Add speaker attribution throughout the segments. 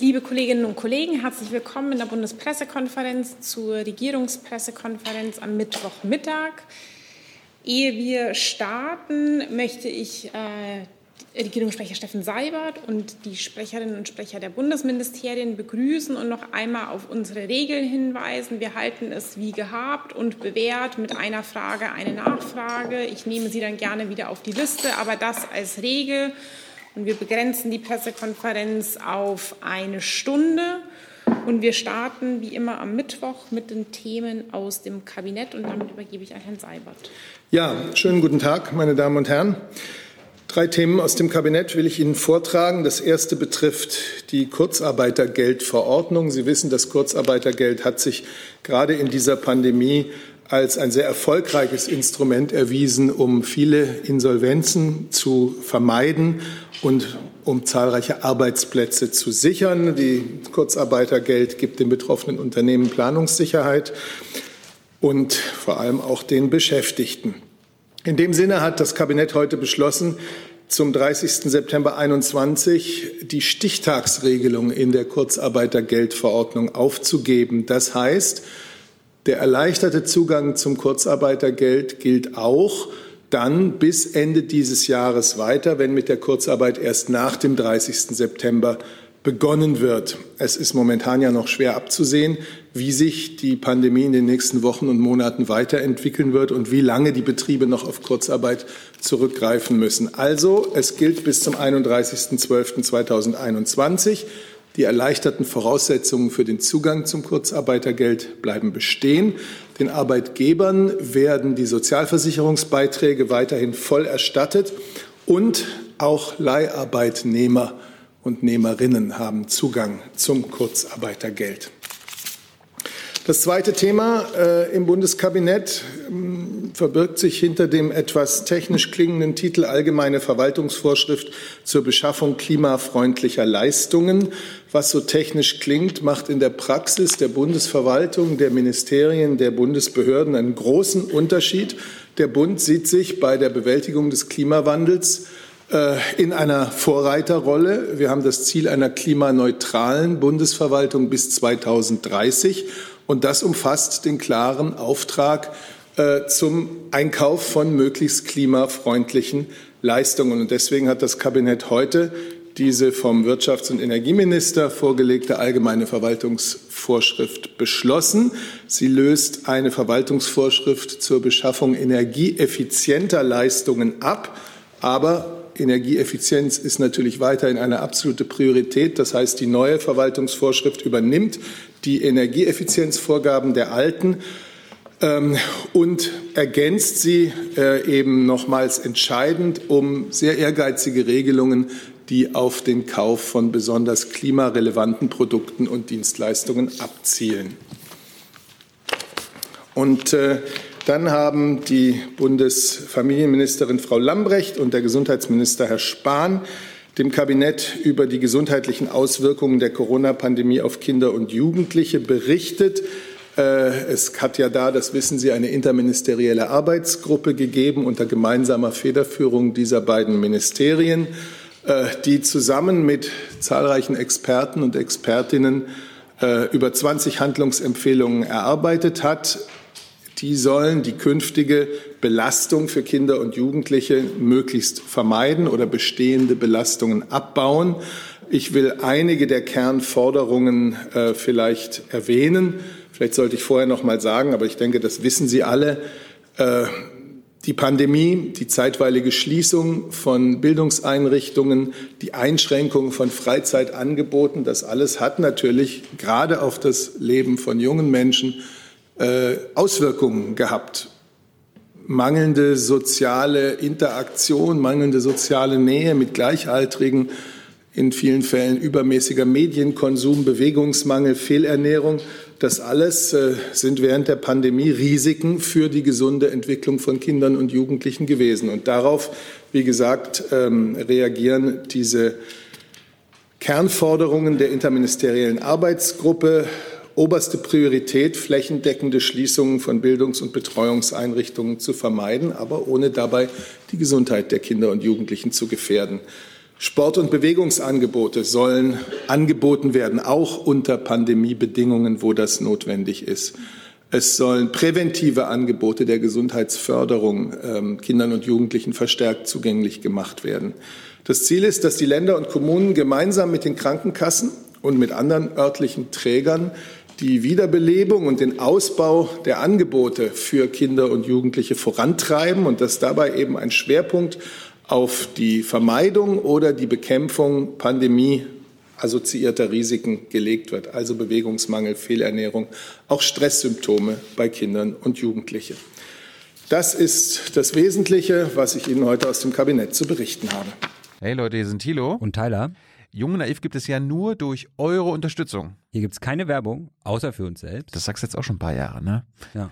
Speaker 1: Liebe Kolleginnen und Kollegen, herzlich willkommen in der Bundespressekonferenz zur Regierungspressekonferenz am Mittwochmittag. Ehe wir starten, möchte ich äh, Regierungssprecher Steffen Seibert und die Sprecherinnen und Sprecher der Bundesministerien begrüßen und noch einmal auf unsere Regeln hinweisen. Wir halten es wie gehabt und bewährt mit einer Frage eine Nachfrage. Ich nehme sie dann gerne wieder auf die Liste, aber das als Regel. Und wir begrenzen die Pressekonferenz auf eine Stunde. Und wir starten wie immer am Mittwoch mit den Themen aus dem Kabinett. Und damit übergebe ich an Herrn Seibert.
Speaker 2: Ja, schönen guten Tag, meine Damen und Herren. Drei Themen aus dem Kabinett will ich Ihnen vortragen. Das erste betrifft die Kurzarbeitergeldverordnung. Sie wissen, das Kurzarbeitergeld hat sich gerade in dieser Pandemie als ein sehr erfolgreiches Instrument erwiesen, um viele Insolvenzen zu vermeiden und um zahlreiche Arbeitsplätze zu sichern. Die Kurzarbeitergeld gibt den betroffenen Unternehmen Planungssicherheit und vor allem auch den Beschäftigten. In dem Sinne hat das Kabinett heute beschlossen, zum 30. September 21 die Stichtagsregelung in der Kurzarbeitergeldverordnung aufzugeben. Das heißt, der erleichterte Zugang zum Kurzarbeitergeld gilt auch dann bis Ende dieses Jahres weiter, wenn mit der Kurzarbeit erst nach dem 30. September begonnen wird. Es ist momentan ja noch schwer abzusehen, wie sich die Pandemie in den nächsten Wochen und Monaten weiterentwickeln wird und wie lange die Betriebe noch auf Kurzarbeit zurückgreifen müssen. Also, es gilt bis zum 31.12.2021. Die erleichterten Voraussetzungen für den Zugang zum Kurzarbeitergeld bleiben bestehen. Den Arbeitgebern werden die Sozialversicherungsbeiträge weiterhin voll erstattet und auch Leiharbeitnehmer und Nehmerinnen haben Zugang zum Kurzarbeitergeld. Das zweite Thema äh, im Bundeskabinett äh, verbirgt sich hinter dem etwas technisch klingenden Titel Allgemeine Verwaltungsvorschrift zur Beschaffung klimafreundlicher Leistungen. Was so technisch klingt, macht in der Praxis der Bundesverwaltung, der Ministerien, der Bundesbehörden einen großen Unterschied. Der Bund sieht sich bei der Bewältigung des Klimawandels äh, in einer Vorreiterrolle. Wir haben das Ziel einer klimaneutralen Bundesverwaltung bis 2030. Und das umfasst den klaren Auftrag äh, zum Einkauf von möglichst klimafreundlichen Leistungen. Und deswegen hat das Kabinett heute diese vom Wirtschafts- und Energieminister vorgelegte allgemeine Verwaltungsvorschrift beschlossen. Sie löst eine Verwaltungsvorschrift zur Beschaffung energieeffizienter Leistungen ab, aber Energieeffizienz ist natürlich weiterhin eine absolute Priorität. Das heißt, die neue Verwaltungsvorschrift übernimmt die Energieeffizienzvorgaben der alten und ergänzt sie äh, eben nochmals entscheidend um sehr ehrgeizige Regelungen, die auf den Kauf von besonders klimarelevanten Produkten und Dienstleistungen abzielen. Und äh, dann haben die Bundesfamilienministerin Frau Lambrecht und der Gesundheitsminister Herr Spahn dem Kabinett über die gesundheitlichen Auswirkungen der Corona-Pandemie auf Kinder und Jugendliche berichtet. Äh, es hat ja da, das wissen Sie, eine interministerielle Arbeitsgruppe gegeben unter gemeinsamer Federführung dieser beiden Ministerien, äh, die zusammen mit zahlreichen Experten und Expertinnen äh, über 20 Handlungsempfehlungen erarbeitet hat. Die sollen die künftige Belastung für Kinder und Jugendliche möglichst vermeiden oder bestehende Belastungen abbauen. Ich will einige der Kernforderungen äh, vielleicht erwähnen. Vielleicht sollte ich vorher noch mal sagen, aber ich denke, das wissen Sie alle. Äh, die Pandemie, die zeitweilige Schließung von Bildungseinrichtungen, die Einschränkung von Freizeitangeboten, das alles hat natürlich gerade auf das Leben von jungen Menschen äh, Auswirkungen gehabt. Mangelnde soziale Interaktion, mangelnde soziale Nähe mit Gleichaltrigen, in vielen Fällen übermäßiger Medienkonsum, Bewegungsmangel, Fehlernährung. Das alles äh, sind während der Pandemie Risiken für die gesunde Entwicklung von Kindern und Jugendlichen gewesen. Und darauf, wie gesagt, ähm, reagieren diese Kernforderungen der interministeriellen Arbeitsgruppe oberste Priorität, flächendeckende Schließungen von Bildungs- und Betreuungseinrichtungen zu vermeiden, aber ohne dabei die Gesundheit der Kinder und Jugendlichen zu gefährden. Sport- und Bewegungsangebote sollen angeboten werden, auch unter Pandemiebedingungen, wo das notwendig ist. Es sollen präventive Angebote der Gesundheitsförderung ähm, Kindern und Jugendlichen verstärkt zugänglich gemacht werden. Das Ziel ist, dass die Länder und Kommunen gemeinsam mit den Krankenkassen und mit anderen örtlichen Trägern die Wiederbelebung und den Ausbau der Angebote für Kinder und Jugendliche vorantreiben und dass dabei eben ein Schwerpunkt auf die Vermeidung oder die Bekämpfung Pandemie assoziierter Risiken gelegt wird, also Bewegungsmangel, Fehlernährung, auch Stresssymptome bei Kindern und Jugendlichen. Das ist das Wesentliche, was ich Ihnen heute aus dem Kabinett zu berichten habe.
Speaker 3: Hey Leute, hier sind Thilo
Speaker 4: und Tyler.
Speaker 3: Jung und Naiv gibt es ja nur durch eure Unterstützung.
Speaker 4: Hier gibt es keine Werbung, außer für uns selbst.
Speaker 3: Das sagst du jetzt auch schon ein paar Jahre, ne?
Speaker 4: Ja.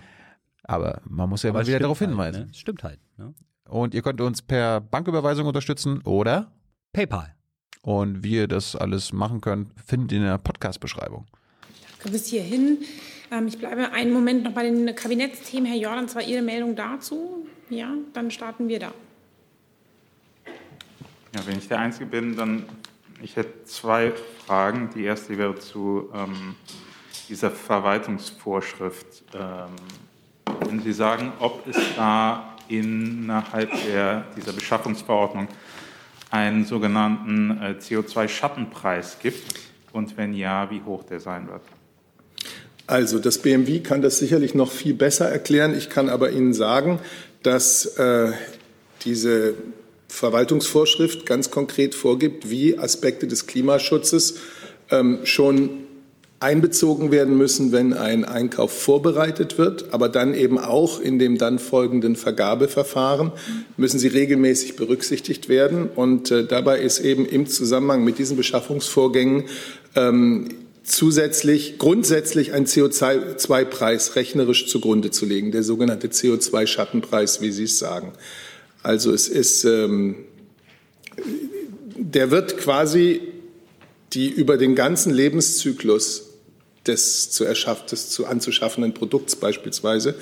Speaker 3: Aber man muss ja Aber mal wieder darauf
Speaker 4: halt,
Speaker 3: hinweisen.
Speaker 4: Ne? Stimmt halt. Ne?
Speaker 3: Und ihr könnt uns per Banküberweisung unterstützen oder
Speaker 4: PayPal.
Speaker 3: Und wie ihr das alles machen könnt, findet ihr in der Podcast-Beschreibung.
Speaker 1: Danke bis hierhin. Ähm, ich bleibe einen Moment noch bei den Kabinettsthemen. Herr Jordan, zwar Ihre Meldung dazu. Ja, dann starten wir da.
Speaker 5: Ja, wenn ich der Einzige bin, dann ich hätte zwei Fragen. Die erste wäre zu ähm, dieser Verwaltungsvorschrift. Ähm, wenn Sie sagen, ob es da innerhalb der, dieser Beschaffungsverordnung einen sogenannten äh, CO2-Schattenpreis gibt und wenn ja, wie hoch der sein wird.
Speaker 2: Also das BMW kann das sicherlich noch viel besser erklären. Ich kann aber Ihnen sagen, dass äh, diese Verwaltungsvorschrift ganz konkret vorgibt, wie Aspekte des Klimaschutzes ähm, schon einbezogen werden müssen, wenn ein Einkauf vorbereitet wird, aber dann eben auch in dem dann folgenden Vergabeverfahren müssen sie regelmäßig berücksichtigt werden. Und äh, dabei ist eben im Zusammenhang mit diesen Beschaffungsvorgängen ähm, zusätzlich grundsätzlich ein CO2-Preis rechnerisch zugrunde zu legen, der sogenannte CO2-Schattenpreis, wie Sie es sagen. Also es ist, ähm, der wird quasi die über den ganzen Lebenszyklus des zu, erschaff, des zu anzuschaffenden Produkts beispielsweise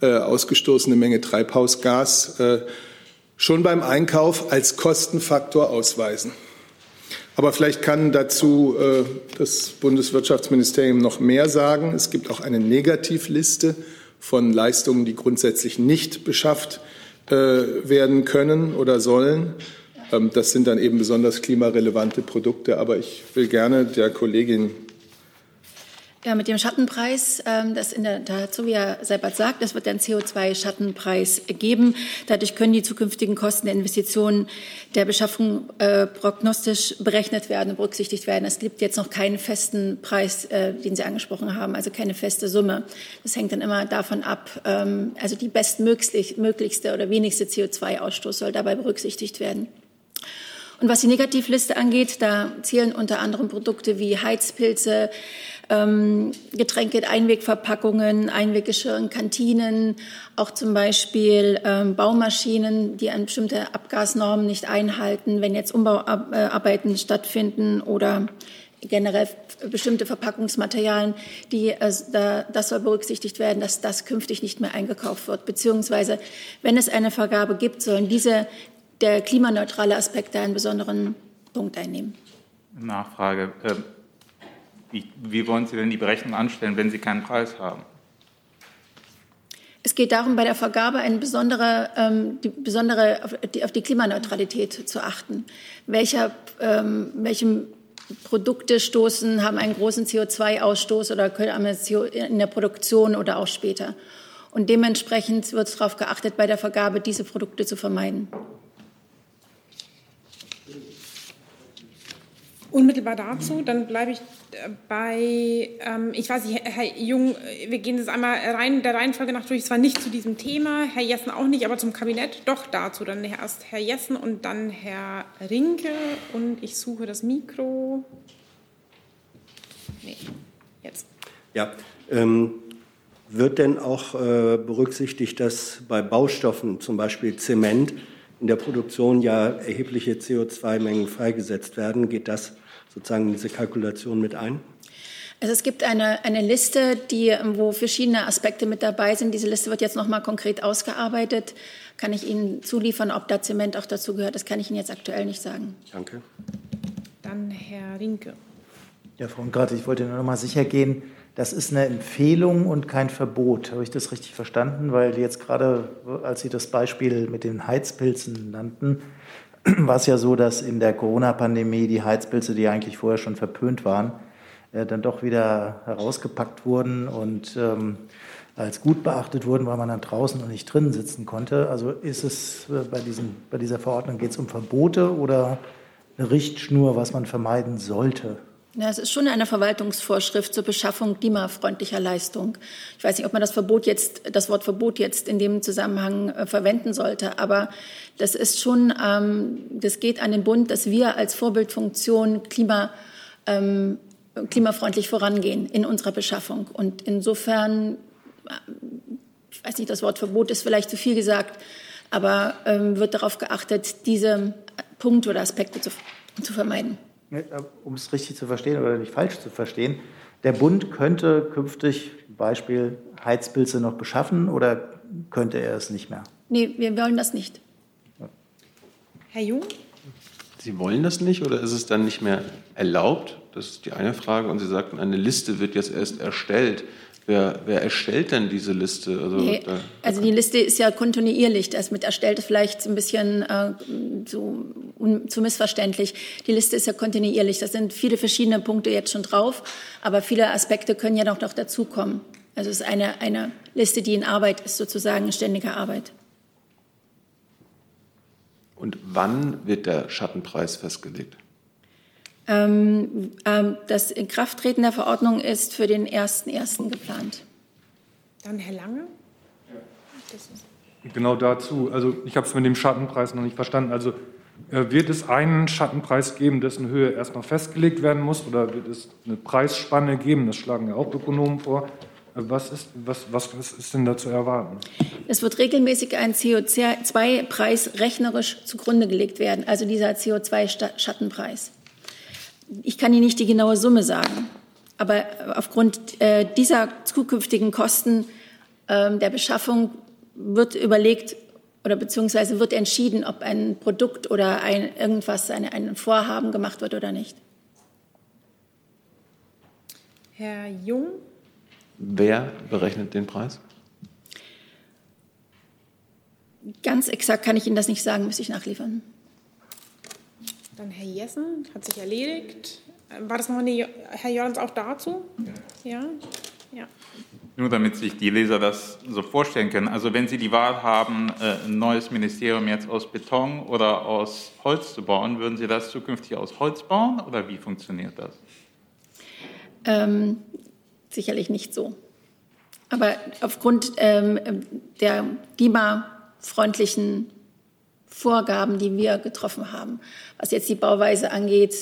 Speaker 2: äh, ausgestoßene Menge Treibhausgas äh, schon beim Einkauf als Kostenfaktor ausweisen. Aber vielleicht kann dazu äh, das Bundeswirtschaftsministerium noch mehr sagen. Es gibt auch eine Negativliste von Leistungen, die grundsätzlich nicht beschafft äh, werden können oder sollen. Ähm, das sind dann eben besonders klimarelevante Produkte. Aber ich will gerne der Kollegin
Speaker 6: ja, mit dem Schattenpreis, ähm, das in der Tat, so wie Herr Seibert sagt, es wird einen CO2-Schattenpreis geben. Dadurch können die zukünftigen Kosten der Investitionen der Beschaffung äh, prognostisch berechnet werden und berücksichtigt werden. Es gibt jetzt noch keinen festen Preis, äh, den Sie angesprochen haben, also keine feste Summe. Das hängt dann immer davon ab, ähm, also die bestmöglichste oder wenigste CO2-Ausstoß soll dabei berücksichtigt werden. Und was die Negativliste angeht, da zählen unter anderem Produkte wie Heizpilze, ähm, Getränke, Einwegverpackungen, Einweggeschirr in Kantinen, auch zum Beispiel ähm, Baumaschinen, die an bestimmte Abgasnormen nicht einhalten, wenn jetzt Umbauarbeiten stattfinden oder generell bestimmte Verpackungsmaterialien, die äh, da, das soll berücksichtigt werden, dass das künftig nicht mehr eingekauft wird. Beziehungsweise, wenn es eine Vergabe gibt, sollen diese der klimaneutrale Aspekt da einen besonderen Punkt einnehmen.
Speaker 5: Nachfrage. Ähm, wie, wie wollen Sie denn die Berechnung anstellen, wenn Sie keinen Preis haben?
Speaker 6: Es geht darum, bei der Vergabe eine besondere, ähm, die besondere auf, die, auf die Klimaneutralität zu achten. Welcher, ähm, welche Produkte stoßen, haben einen großen CO2-Ausstoß oder können in der Produktion oder auch später. Und dementsprechend wird darauf geachtet, bei der Vergabe diese Produkte zu vermeiden.
Speaker 1: Unmittelbar dazu, dann bleibe ich äh, bei, ähm, ich weiß nicht, Herr Jung, wir gehen das einmal rein, der Reihenfolge nach durch, zwar nicht zu diesem Thema, Herr Jessen auch nicht, aber zum Kabinett doch dazu. Dann erst Herr Jessen und dann Herr Rinke und ich suche das Mikro.
Speaker 7: Nee, jetzt. Ja, ähm, wird denn auch äh, berücksichtigt, dass bei Baustoffen, zum Beispiel Zement, in der Produktion ja erhebliche CO2-Mengen freigesetzt werden? Geht das sozusagen in diese Kalkulation mit ein?
Speaker 6: Also es gibt eine, eine Liste, die, wo verschiedene Aspekte mit dabei sind. Diese Liste wird jetzt noch mal konkret ausgearbeitet. Kann ich Ihnen zuliefern, ob da Zement auch dazu gehört? Das kann ich Ihnen jetzt aktuell nicht sagen.
Speaker 7: Danke.
Speaker 1: Dann Herr Rinke.
Speaker 8: Ja, Frau Unkraut, ich wollte nur noch mal sicher gehen, das ist eine Empfehlung und kein Verbot. Habe ich das richtig verstanden? Weil jetzt gerade, als Sie das Beispiel mit den Heizpilzen nannten, war es ja so, dass in der Corona-Pandemie die Heizpilze, die eigentlich vorher schon verpönt waren, äh, dann doch wieder herausgepackt wurden und ähm, als gut beachtet wurden, weil man dann draußen und nicht drinnen sitzen konnte. Also ist es äh, bei, diesem, bei dieser Verordnung, geht es um Verbote oder eine Richtschnur, was man vermeiden sollte?
Speaker 6: Ja, es ist schon eine Verwaltungsvorschrift zur Beschaffung klimafreundlicher Leistung. Ich weiß nicht, ob man das Verbot jetzt, das Wort Verbot jetzt in dem Zusammenhang äh, verwenden sollte, aber das ist schon, ähm, das geht an den Bund, dass wir als Vorbildfunktion Klima, ähm, klimafreundlich vorangehen in unserer Beschaffung. Und insofern, äh, ich weiß nicht, das Wort Verbot ist vielleicht zu viel gesagt, aber ähm, wird darauf geachtet, diese Punkte oder Aspekte zu, zu vermeiden.
Speaker 8: Äh, um es richtig zu verstehen oder nicht falsch zu verstehen, der Bund könnte künftig Beispiel Heizpilze noch beschaffen oder könnte er es nicht mehr?
Speaker 6: Nee, wir wollen das nicht.
Speaker 1: Herr Jung?
Speaker 9: Sie wollen das nicht oder ist es dann nicht mehr erlaubt? Das ist die eine Frage. Und Sie sagten, eine Liste wird jetzt erst erstellt. Wer, wer erstellt denn diese Liste?
Speaker 6: Also, nee, da, also die Liste ist ja kontinuierlich. Das mit erstellt ist vielleicht ein bisschen äh, so un, zu missverständlich. Die Liste ist ja kontinuierlich. Da sind viele verschiedene Punkte jetzt schon drauf, aber viele Aspekte können ja noch, noch dazukommen. Also es ist eine, eine Liste, die in Arbeit ist, sozusagen in ständiger Arbeit.
Speaker 9: Und wann wird der Schattenpreis festgelegt?
Speaker 6: Ähm, ähm, das Inkrafttreten der Verordnung ist für den 1.1. geplant.
Speaker 1: Dann Herr Lange.
Speaker 10: Genau dazu. Also ich habe es mit dem Schattenpreis noch nicht verstanden. Also äh, wird es einen Schattenpreis geben, dessen Höhe erstmal festgelegt werden muss, oder wird es eine Preisspanne geben? Das schlagen ja auch Ökonomen vor. Äh, was ist, was, was, was ist denn da zu erwarten?
Speaker 6: Es wird regelmäßig ein CO2-Preis rechnerisch zugrunde gelegt werden, also dieser CO2-Schattenpreis. Ich kann Ihnen nicht die genaue Summe sagen, aber aufgrund äh, dieser zukünftigen Kosten äh, der Beschaffung wird überlegt oder beziehungsweise wird entschieden, ob ein Produkt oder ein, irgendwas, eine, ein Vorhaben gemacht wird oder nicht.
Speaker 1: Herr Jung.
Speaker 9: Wer berechnet den Preis?
Speaker 6: Ganz exakt kann ich Ihnen das nicht sagen, müsste ich nachliefern.
Speaker 1: Dann Herr Jessen, hat sich erledigt. War das noch eine, Herr Jörns auch dazu? Ja. ja. ja.
Speaker 5: Nur damit sich die Leser das so vorstellen können. Also wenn Sie die Wahl haben, äh, ein neues Ministerium jetzt aus Beton oder aus Holz zu bauen, würden Sie das zukünftig aus Holz bauen oder wie funktioniert das?
Speaker 6: Ähm, sicherlich nicht so. Aber aufgrund ähm, der klimafreundlichen Vorgaben, die wir getroffen haben. Was jetzt die Bauweise angeht,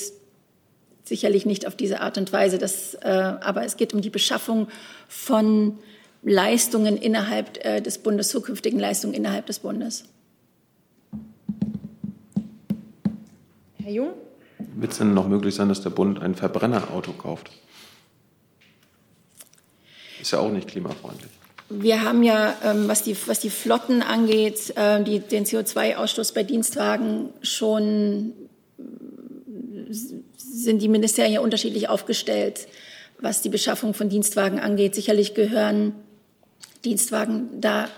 Speaker 6: sicherlich nicht auf diese Art und Weise. Das, äh, aber es geht um die Beschaffung von Leistungen innerhalb äh, des Bundes, zukünftigen Leistungen innerhalb des Bundes.
Speaker 1: Herr Jung?
Speaker 9: Wird es denn noch möglich sein, dass der Bund ein Verbrennerauto kauft? Ist ja auch nicht klimafreundlich.
Speaker 6: Wir haben ja, ähm, was, die, was die Flotten angeht, äh, die, den CO2-Ausstoß bei Dienstwagen schon sind die Ministerien ja unterschiedlich aufgestellt, was die Beschaffung von Dienstwagen angeht. Sicherlich gehören Dienstwagen da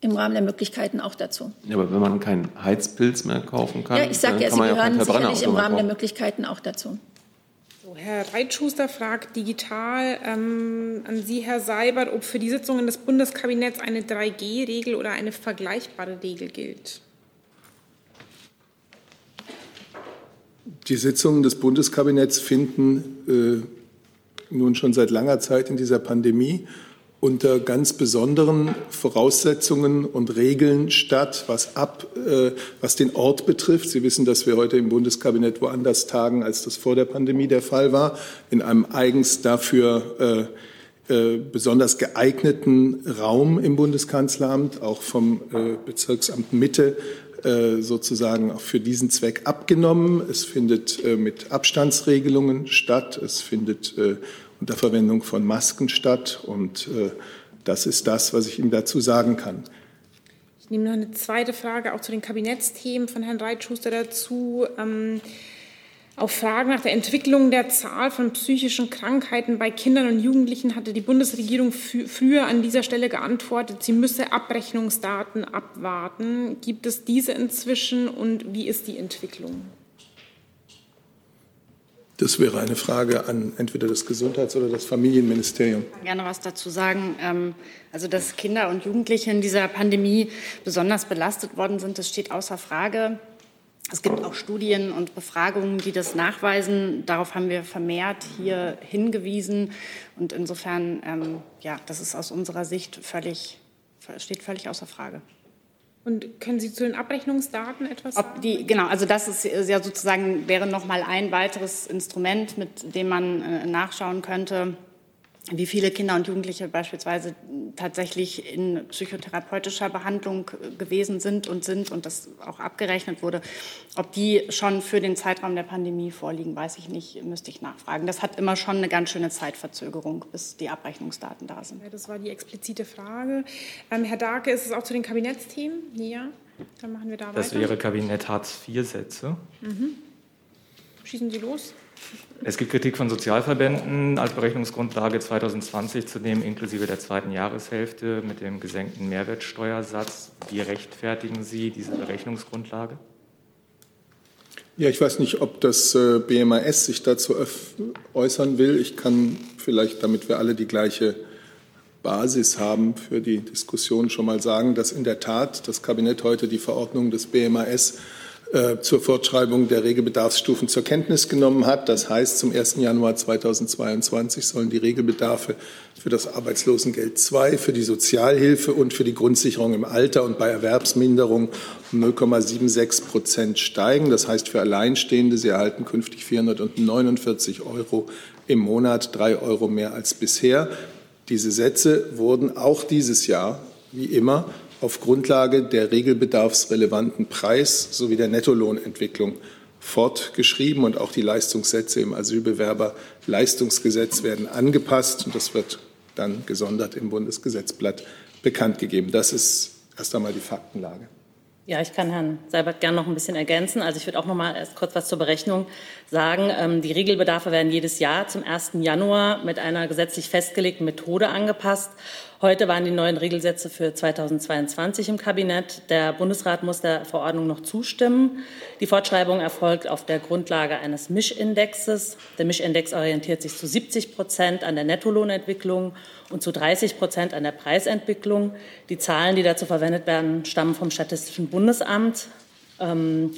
Speaker 6: im Rahmen der Möglichkeiten auch dazu.
Speaker 9: Ja, aber wenn man keinen Heizpilz mehr kaufen kann,
Speaker 6: ja, ich sage ja, sie gehören sicherlich im Rahmen der Möglichkeiten auch dazu.
Speaker 1: Herr Reitschuster fragt digital ähm, an Sie, Herr Seibert, ob für die Sitzungen des Bundeskabinetts eine 3G-Regel oder eine vergleichbare Regel gilt.
Speaker 2: Die Sitzungen des Bundeskabinetts finden äh, nun schon seit langer Zeit in dieser Pandemie unter ganz besonderen Voraussetzungen und Regeln statt, was ab, äh, was den Ort betrifft. Sie wissen, dass wir heute im Bundeskabinett woanders tagen, als das vor der Pandemie der Fall war, in einem eigens dafür äh, äh, besonders geeigneten Raum im Bundeskanzleramt, auch vom äh, Bezirksamt Mitte äh, sozusagen auch für diesen Zweck abgenommen. Es findet äh, mit Abstandsregelungen statt. Es findet äh, unter Verwendung von Masken statt. Und das ist das, was ich Ihnen dazu sagen kann.
Speaker 1: Ich nehme noch eine zweite Frage auch zu den Kabinettsthemen von Herrn Reitschuster dazu. Ähm, auf Fragen nach der Entwicklung der Zahl von psychischen Krankheiten bei Kindern und Jugendlichen hatte die Bundesregierung früher an dieser Stelle geantwortet, sie müsse Abrechnungsdaten abwarten. Gibt es diese inzwischen und wie ist die Entwicklung?
Speaker 2: Das wäre eine Frage an entweder das Gesundheits- oder das Familienministerium.
Speaker 11: Ich kann gerne was dazu sagen. Ähm, also, dass Kinder und Jugendliche in dieser Pandemie besonders belastet worden sind, das steht außer Frage. Es gibt auch Studien und Befragungen, die das nachweisen. Darauf haben wir vermehrt hier hingewiesen. Und insofern, ähm, ja, das ist aus unserer Sicht völlig, steht völlig außer Frage.
Speaker 1: Und können Sie zu den Abrechnungsdaten etwas sagen?
Speaker 11: Die, genau, also das ist ja sozusagen, wäre noch mal ein weiteres Instrument, mit dem man äh, nachschauen könnte, wie viele Kinder und Jugendliche beispielsweise tatsächlich in psychotherapeutischer Behandlung gewesen sind und sind und das auch abgerechnet wurde. Ob die schon für den Zeitraum der Pandemie vorliegen, weiß ich nicht, müsste ich nachfragen. Das hat immer schon eine ganz schöne Zeitverzögerung, bis die Abrechnungsdaten da sind.
Speaker 1: Ja, das war die explizite Frage. Ähm, Herr Darke, ist es auch zu den Kabinettsthemen? Ja, dann machen wir da
Speaker 12: das weiter. Das wäre Kabinett Hartz-IV-Sätze. Mhm.
Speaker 1: Schießen Sie los.
Speaker 12: Es gibt Kritik von Sozialverbänden als Berechnungsgrundlage 2020 zu nehmen, inklusive der zweiten Jahreshälfte mit dem gesenkten Mehrwertsteuersatz. Wie rechtfertigen Sie diese Berechnungsgrundlage?
Speaker 2: Ja, ich weiß nicht, ob das äh, BMAS sich dazu äußern will. Ich kann vielleicht, damit wir alle die gleiche Basis haben für die Diskussion, schon mal sagen, dass in der Tat das Kabinett heute die Verordnung des BMAS äh, zur Fortschreibung der Regelbedarfsstufen zur Kenntnis genommen hat. Das heißt, zum 1. Januar 2022 sollen die Regelbedarfe für das Arbeitslosengeld II, für die Sozialhilfe und für die Grundsicherung im Alter und bei Erwerbsminderung um 0,76 Prozent steigen. Das heißt, für Alleinstehende, sie erhalten künftig 449 Euro im Monat, drei Euro mehr als bisher. Diese Sätze wurden auch dieses Jahr, wie immer, auf Grundlage der regelbedarfsrelevanten Preis- sowie der Nettolohnentwicklung fortgeschrieben und auch die Leistungssätze im Asylbewerberleistungsgesetz werden angepasst und das wird dann gesondert im Bundesgesetzblatt bekannt gegeben. Das ist erst einmal die Faktenlage.
Speaker 13: Ja, ich kann Herrn Seibert gerne noch ein bisschen ergänzen. Also ich würde auch noch mal erst kurz was zur Berechnung sagen. Ähm, die Regelbedarfe werden jedes Jahr zum 1. Januar mit einer gesetzlich festgelegten Methode angepasst. Heute waren die neuen Regelsätze für 2022 im Kabinett. Der Bundesrat muss der Verordnung noch zustimmen. Die Fortschreibung erfolgt auf der Grundlage eines Mischindexes. Der Mischindex orientiert sich zu 70 Prozent an der Nettolohnentwicklung und zu 30 Prozent an der Preisentwicklung. Die Zahlen, die dazu verwendet werden, stammen vom Statistischen Bundesamt. Ähm,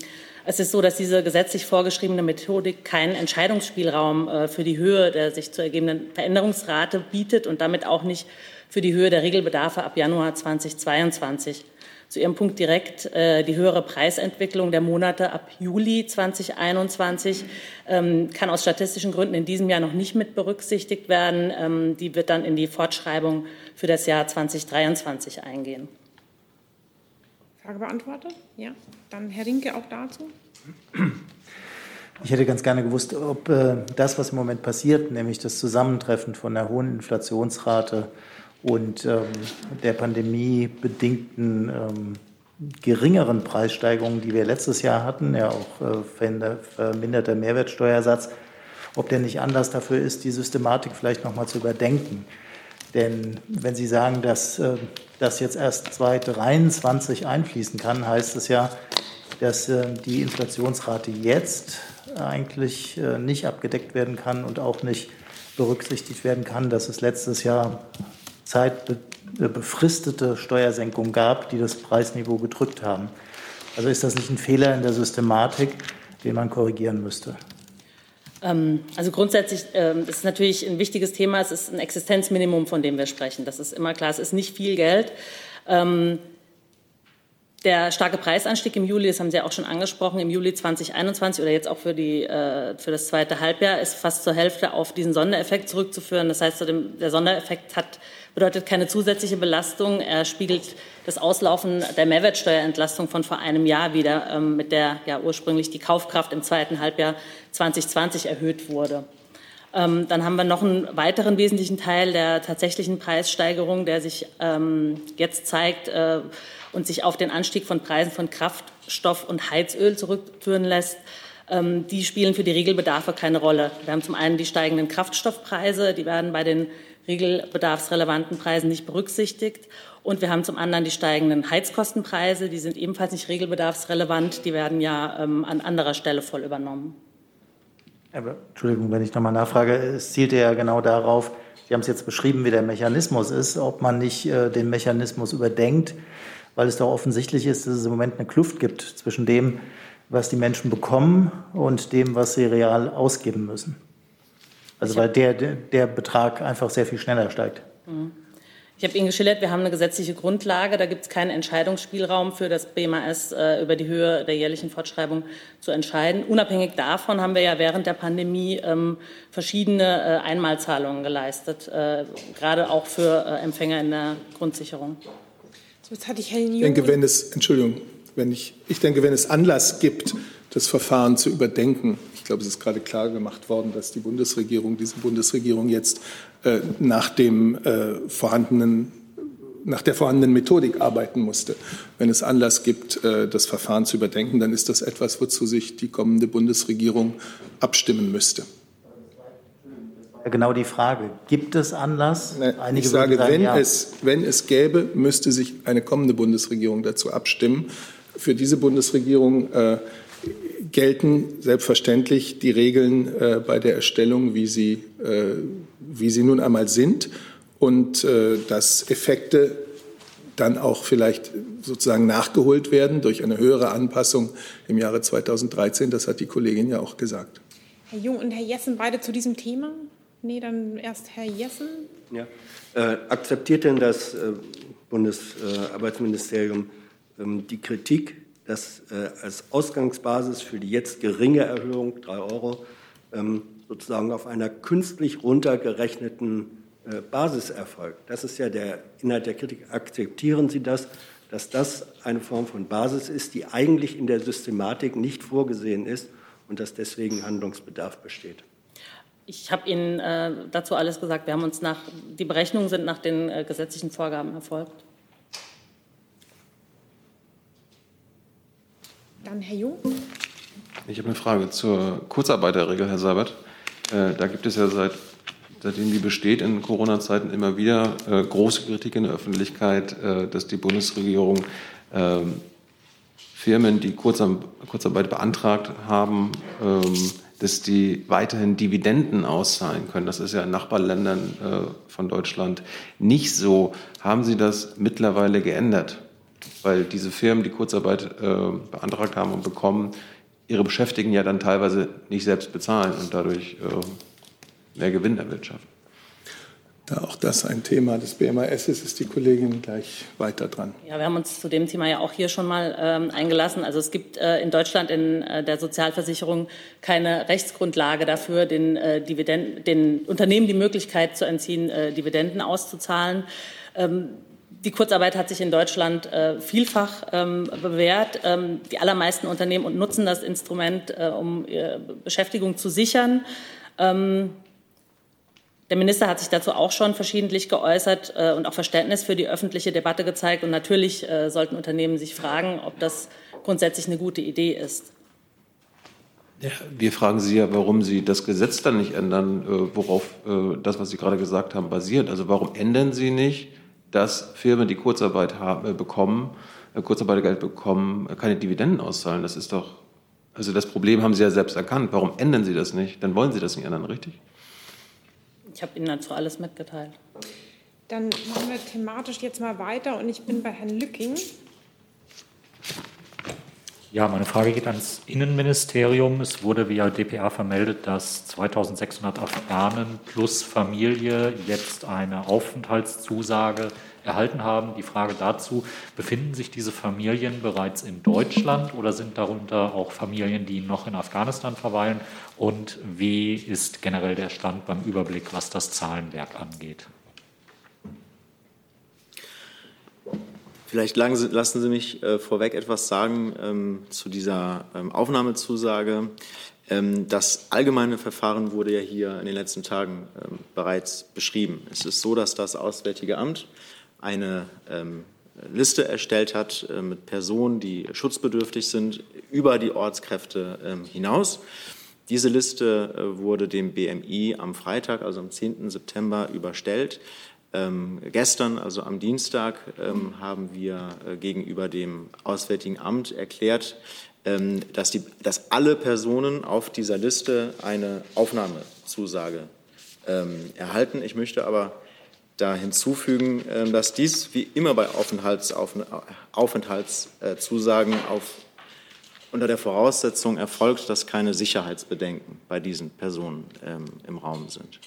Speaker 13: es ist so, dass diese gesetzlich vorgeschriebene Methodik keinen Entscheidungsspielraum äh, für die Höhe der sich zu ergebenden Veränderungsrate bietet und damit auch nicht für die Höhe der Regelbedarfe ab Januar 2022. Zu Ihrem Punkt direkt äh, die höhere Preisentwicklung der Monate ab Juli 2021 ähm, kann aus statistischen Gründen in diesem Jahr noch nicht mit berücksichtigt werden. Ähm, die wird dann in die Fortschreibung für das Jahr 2023 eingehen.
Speaker 1: Frage beantwortet? Ja. Dann Herr Rinke auch dazu.
Speaker 8: Ich hätte ganz gerne gewusst, ob äh, das, was im Moment passiert, nämlich das Zusammentreffen von der hohen Inflationsrate und ähm, der pandemiebedingten ähm, geringeren Preissteigerungen, die wir letztes Jahr hatten, ja auch äh, verminderter Mehrwertsteuersatz, ob der nicht anders dafür ist, die Systematik vielleicht noch mal zu überdenken. Denn wenn Sie sagen, dass äh, das jetzt erst 2023 einfließen kann, heißt es ja, dass äh, die Inflationsrate jetzt eigentlich äh, nicht abgedeckt werden kann und auch nicht berücksichtigt werden kann, dass es letztes Jahr zeitbefristete Steuersenkungen gab, die das Preisniveau gedrückt haben. Also ist das nicht ein Fehler in der Systematik, den man korrigieren müsste?
Speaker 13: Ähm, also grundsätzlich ähm, ist es natürlich ein wichtiges Thema. Es ist ein Existenzminimum, von dem wir sprechen. Das ist immer klar. Es ist nicht viel Geld. Ähm, der starke Preisanstieg im Juli, das haben Sie auch schon angesprochen, im Juli 2021 oder jetzt auch für, die, äh, für das zweite Halbjahr ist fast zur Hälfte auf diesen Sondereffekt zurückzuführen. Das heißt, der Sondereffekt hat, bedeutet keine zusätzliche Belastung. Er spiegelt das Auslaufen der Mehrwertsteuerentlastung von vor einem Jahr wieder, ähm, mit der ja ursprünglich die Kaufkraft im zweiten Halbjahr 2020 erhöht wurde. Ähm, dann haben wir noch einen weiteren wesentlichen Teil der tatsächlichen Preissteigerung, der sich ähm, jetzt zeigt äh, und sich auf den Anstieg von Preisen von Kraftstoff und Heizöl zurückführen lässt. Die spielen für die Regelbedarfe keine Rolle. Wir haben zum einen die steigenden Kraftstoffpreise, die werden bei den regelbedarfsrelevanten Preisen nicht berücksichtigt. Und wir haben zum anderen die steigenden Heizkostenpreise, die sind ebenfalls nicht regelbedarfsrelevant, die werden ja ähm, an anderer Stelle voll übernommen.
Speaker 8: Aber, Entschuldigung, wenn ich nochmal nachfrage, es zielte ja genau darauf, Sie haben es jetzt beschrieben, wie der Mechanismus ist, ob man nicht äh, den Mechanismus überdenkt, weil es doch offensichtlich ist, dass es im Moment eine Kluft gibt zwischen dem, was die Menschen bekommen und dem, was sie real ausgeben müssen. Also weil der, der, Betrag einfach sehr viel schneller steigt.
Speaker 13: Mhm. Ich habe Ihnen geschildert, wir haben eine gesetzliche Grundlage. Da gibt es keinen Entscheidungsspielraum für das BMAS äh, über die Höhe der jährlichen Fortschreibung zu entscheiden. Unabhängig davon haben wir ja während der Pandemie ähm, verschiedene äh, Einmalzahlungen geleistet, äh, gerade auch für äh, Empfänger in der Grundsicherung.
Speaker 2: So, jetzt hatte ich Herrn Ich denke, wenn es, Entschuldigung, wenn ich, ich denke, wenn es Anlass gibt, das Verfahren zu überdenken, glaube, es ist gerade klar gemacht worden, dass die Bundesregierung, diese Bundesregierung jetzt äh, nach dem äh, vorhandenen nach der vorhandenen Methodik arbeiten musste. Wenn es Anlass gibt, äh, das Verfahren zu überdenken, dann ist das etwas, wozu sich die kommende Bundesregierung abstimmen müsste.
Speaker 8: Genau die Frage. Gibt es Anlass?
Speaker 2: Einige ich sage, sagen, wenn, ja. es, wenn es gäbe, müsste sich eine kommende Bundesregierung dazu abstimmen. Für diese Bundesregierung äh, gelten selbstverständlich die Regeln äh, bei der Erstellung, wie sie, äh, wie sie nun einmal sind und äh, dass Effekte dann auch vielleicht sozusagen nachgeholt werden durch eine höhere Anpassung im Jahre 2013. Das hat die Kollegin ja auch gesagt.
Speaker 1: Herr Jung und Herr Jessen beide zu diesem Thema? Nee, dann erst Herr Jessen.
Speaker 7: Ja. Äh, akzeptiert denn das äh, Bundesarbeitsministerium ähm, die Kritik dass äh, als Ausgangsbasis für die jetzt geringe Erhöhung, 3 Euro, ähm, sozusagen auf einer künstlich runtergerechneten äh, Basis erfolgt. Das ist ja der Inhalt der Kritik. Akzeptieren Sie das, dass das eine Form von Basis ist, die eigentlich in der Systematik nicht vorgesehen ist und dass deswegen Handlungsbedarf besteht?
Speaker 13: Ich habe Ihnen äh, dazu alles gesagt. Wir haben uns nach, die Berechnungen sind nach den äh, gesetzlichen Vorgaben erfolgt.
Speaker 1: Dann Herr Jung.
Speaker 9: Ich habe eine Frage zur Kurzarbeiterregel, Herr Seibert. Äh, da gibt es ja seit, seitdem die besteht in Corona-Zeiten immer wieder äh, große Kritik in der Öffentlichkeit, äh, dass die Bundesregierung ähm, Firmen, die Kurzarbeit beantragt haben, ähm, dass die weiterhin Dividenden auszahlen können. Das ist ja in Nachbarländern von Deutschland nicht so. Haben Sie das mittlerweile geändert? Weil diese Firmen, die Kurzarbeit äh, beantragt haben und bekommen, ihre Beschäftigten ja dann teilweise nicht selbst bezahlen und dadurch äh, mehr Gewinn erwirtschaften.
Speaker 2: Da auch das ein Thema des BMAS ist, ist die Kollegin gleich weiter dran.
Speaker 13: Ja, wir haben uns zu dem Thema ja auch hier schon mal ähm, eingelassen. Also es gibt äh, in Deutschland in äh, der Sozialversicherung keine Rechtsgrundlage dafür, den, äh, Dividenden, den Unternehmen die Möglichkeit zu entziehen, äh, Dividenden auszuzahlen. Ähm, die Kurzarbeit hat sich in Deutschland äh, vielfach ähm, bewährt. Ähm, die allermeisten Unternehmen nutzen das Instrument, äh, um Beschäftigung zu sichern. Ähm, der Minister hat sich dazu auch schon verschiedentlich geäußert äh, und auch Verständnis für die öffentliche Debatte gezeigt. Und natürlich äh, sollten Unternehmen sich fragen, ob das grundsätzlich eine gute Idee ist.
Speaker 9: Ja, wir fragen Sie ja, warum Sie das Gesetz dann nicht ändern, äh, worauf äh, das, was Sie gerade gesagt haben, basiert. Also warum ändern Sie nicht dass Firmen, die Kurzarbeit haben, äh, bekommen, äh, Kurzarbeitergeld bekommen, äh, keine Dividenden auszahlen. Das ist doch, also das Problem haben Sie ja selbst erkannt. Warum ändern Sie das nicht? Dann wollen Sie das nicht ändern, richtig?
Speaker 13: Ich habe Ihnen dazu alles mitgeteilt.
Speaker 1: Dann machen wir thematisch jetzt mal weiter und ich bin bei Herrn Lücking.
Speaker 14: Ja, meine Frage geht ans Innenministerium. Es wurde via dpa vermeldet, dass 2600 Afghanen plus Familie jetzt eine Aufenthaltszusage erhalten haben. Die Frage dazu, befinden sich diese Familien bereits in Deutschland oder sind darunter auch Familien, die noch in Afghanistan verweilen? Und wie ist generell der Stand beim Überblick, was das Zahlenwerk angeht?
Speaker 15: Vielleicht lassen Sie mich äh, vorweg etwas sagen ähm, zu dieser ähm, Aufnahmezusage. Ähm, das allgemeine Verfahren wurde ja hier in den letzten Tagen ähm, bereits beschrieben. Es ist so, dass das Auswärtige Amt eine ähm, Liste erstellt hat äh, mit Personen, die schutzbedürftig sind, über die Ortskräfte ähm, hinaus. Diese Liste äh, wurde dem BMI am Freitag, also am 10. September, überstellt. Ähm, gestern, also am Dienstag, ähm, haben wir äh, gegenüber dem Auswärtigen Amt erklärt, ähm, dass, die, dass alle Personen auf dieser Liste eine Aufnahmezusage ähm, erhalten. Ich möchte aber da hinzufügen, ähm, dass dies wie immer bei Aufenthaltszusagen auf, unter der Voraussetzung erfolgt, dass keine Sicherheitsbedenken bei diesen Personen ähm, im Raum sind.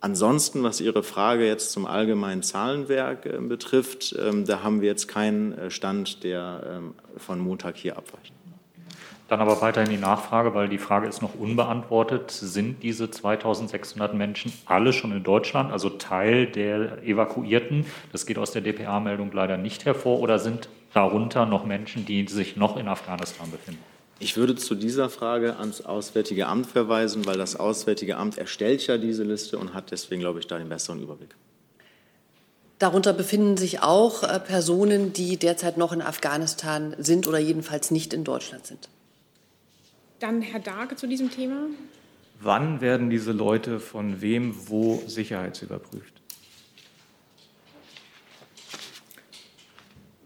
Speaker 15: Ansonsten, was Ihre Frage jetzt zum allgemeinen Zahlenwerk äh, betrifft, ähm, da haben wir jetzt keinen äh, Stand, der ähm, von Montag hier abweicht.
Speaker 14: Dann aber weiterhin die Nachfrage, weil die Frage ist noch unbeantwortet. Sind diese 2600 Menschen alle schon in Deutschland, also Teil der Evakuierten? Das geht aus der DPA-Meldung leider nicht hervor. Oder sind darunter noch Menschen, die sich noch in Afghanistan befinden?
Speaker 15: Ich würde zu dieser Frage ans Auswärtige Amt verweisen, weil das Auswärtige Amt erstellt ja diese Liste und hat deswegen, glaube ich, da den besseren Überblick.
Speaker 16: Darunter befinden sich auch äh, Personen, die derzeit noch in Afghanistan sind oder jedenfalls nicht in Deutschland sind.
Speaker 1: Dann Herr Dage zu diesem Thema.
Speaker 12: Wann werden diese Leute von wem wo sicherheitsüberprüft?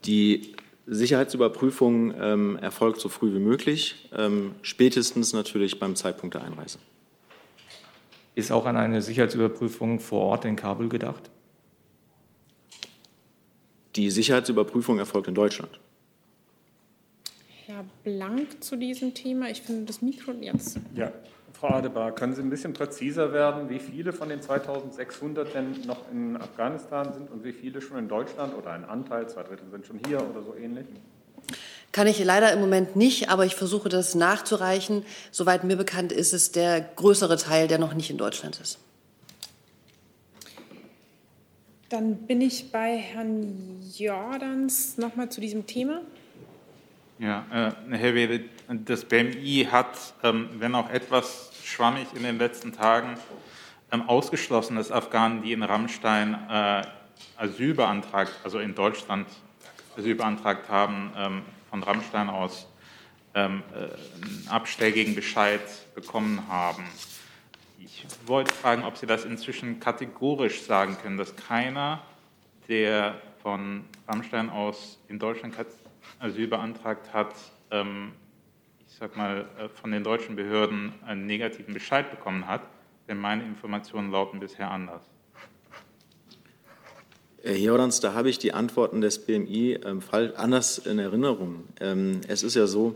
Speaker 15: Die Sicherheitsüberprüfung ähm, erfolgt so früh wie möglich, ähm, spätestens natürlich beim Zeitpunkt der Einreise.
Speaker 12: Ist auch an eine Sicherheitsüberprüfung vor Ort in Kabul gedacht?
Speaker 15: Die Sicherheitsüberprüfung erfolgt in Deutschland.
Speaker 1: Herr Blank zu diesem Thema. Ich finde das Mikro jetzt.
Speaker 17: Ja, Frau Adebar, können Sie ein bisschen präziser werden, wie viele von den 2600 denn noch in Afghanistan sind und wie viele schon in Deutschland oder ein Anteil, zwei Drittel sind schon hier oder so ähnlich?
Speaker 16: Kann ich leider im Moment nicht, aber ich versuche das nachzureichen. Soweit mir bekannt ist es der größere Teil, der noch nicht in Deutschland ist.
Speaker 1: Dann bin ich bei Herrn Jordans nochmal zu diesem Thema.
Speaker 5: Ja, äh, Herr Wede, das BMI hat, ähm, wenn auch etwas schwammig in den letzten Tagen, ähm, ausgeschlossen, dass Afghanen, die in Rammstein äh, Asyl beantragt, also in Deutschland Asyl beantragt haben, ähm, von Rammstein aus ähm, äh, einen abschlägigen Bescheid bekommen haben. Ich wollte fragen, ob Sie das inzwischen kategorisch sagen können, dass keiner, der von Rammstein aus in Deutschland Asyl beantragt hat, ähm, ich sag mal, äh, von den deutschen Behörden einen negativen Bescheid bekommen hat, denn meine Informationen lauten bisher anders.
Speaker 15: Herr Jordans, da habe ich die Antworten des BMI ähm, anders in Erinnerung. Ähm, es ist ja so,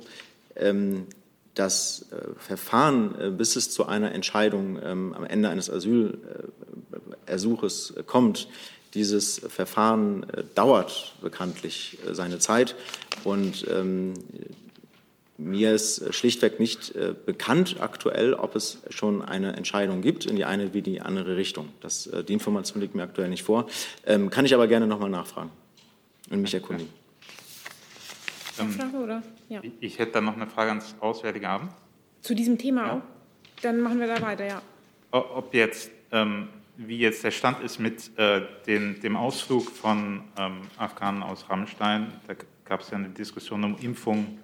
Speaker 15: ähm, das äh, Verfahren, äh, bis es zu einer Entscheidung am Ende eines Asylersuches äh, kommt, dieses Verfahren äh, dauert bekanntlich äh, seine Zeit und mir ist schlichtweg nicht äh, bekannt aktuell, ob es schon eine Entscheidung gibt in die eine wie die andere Richtung. Das, äh, die Information liegt mir aktuell nicht vor. Ähm, kann ich aber gerne nochmal nachfragen und mich erkundigen.
Speaker 5: Ähm, Frage, oder? Ja. Ich hätte dann noch eine Frage ans Auswärtige Amt.
Speaker 1: Zu diesem Thema ja. auch? Dann machen wir da weiter, ja.
Speaker 5: Ob jetzt ähm, wie jetzt der Stand ist mit äh, den, dem Ausflug von Afghanen aus Rammstein. Da gab es ja eine Diskussion um Impfung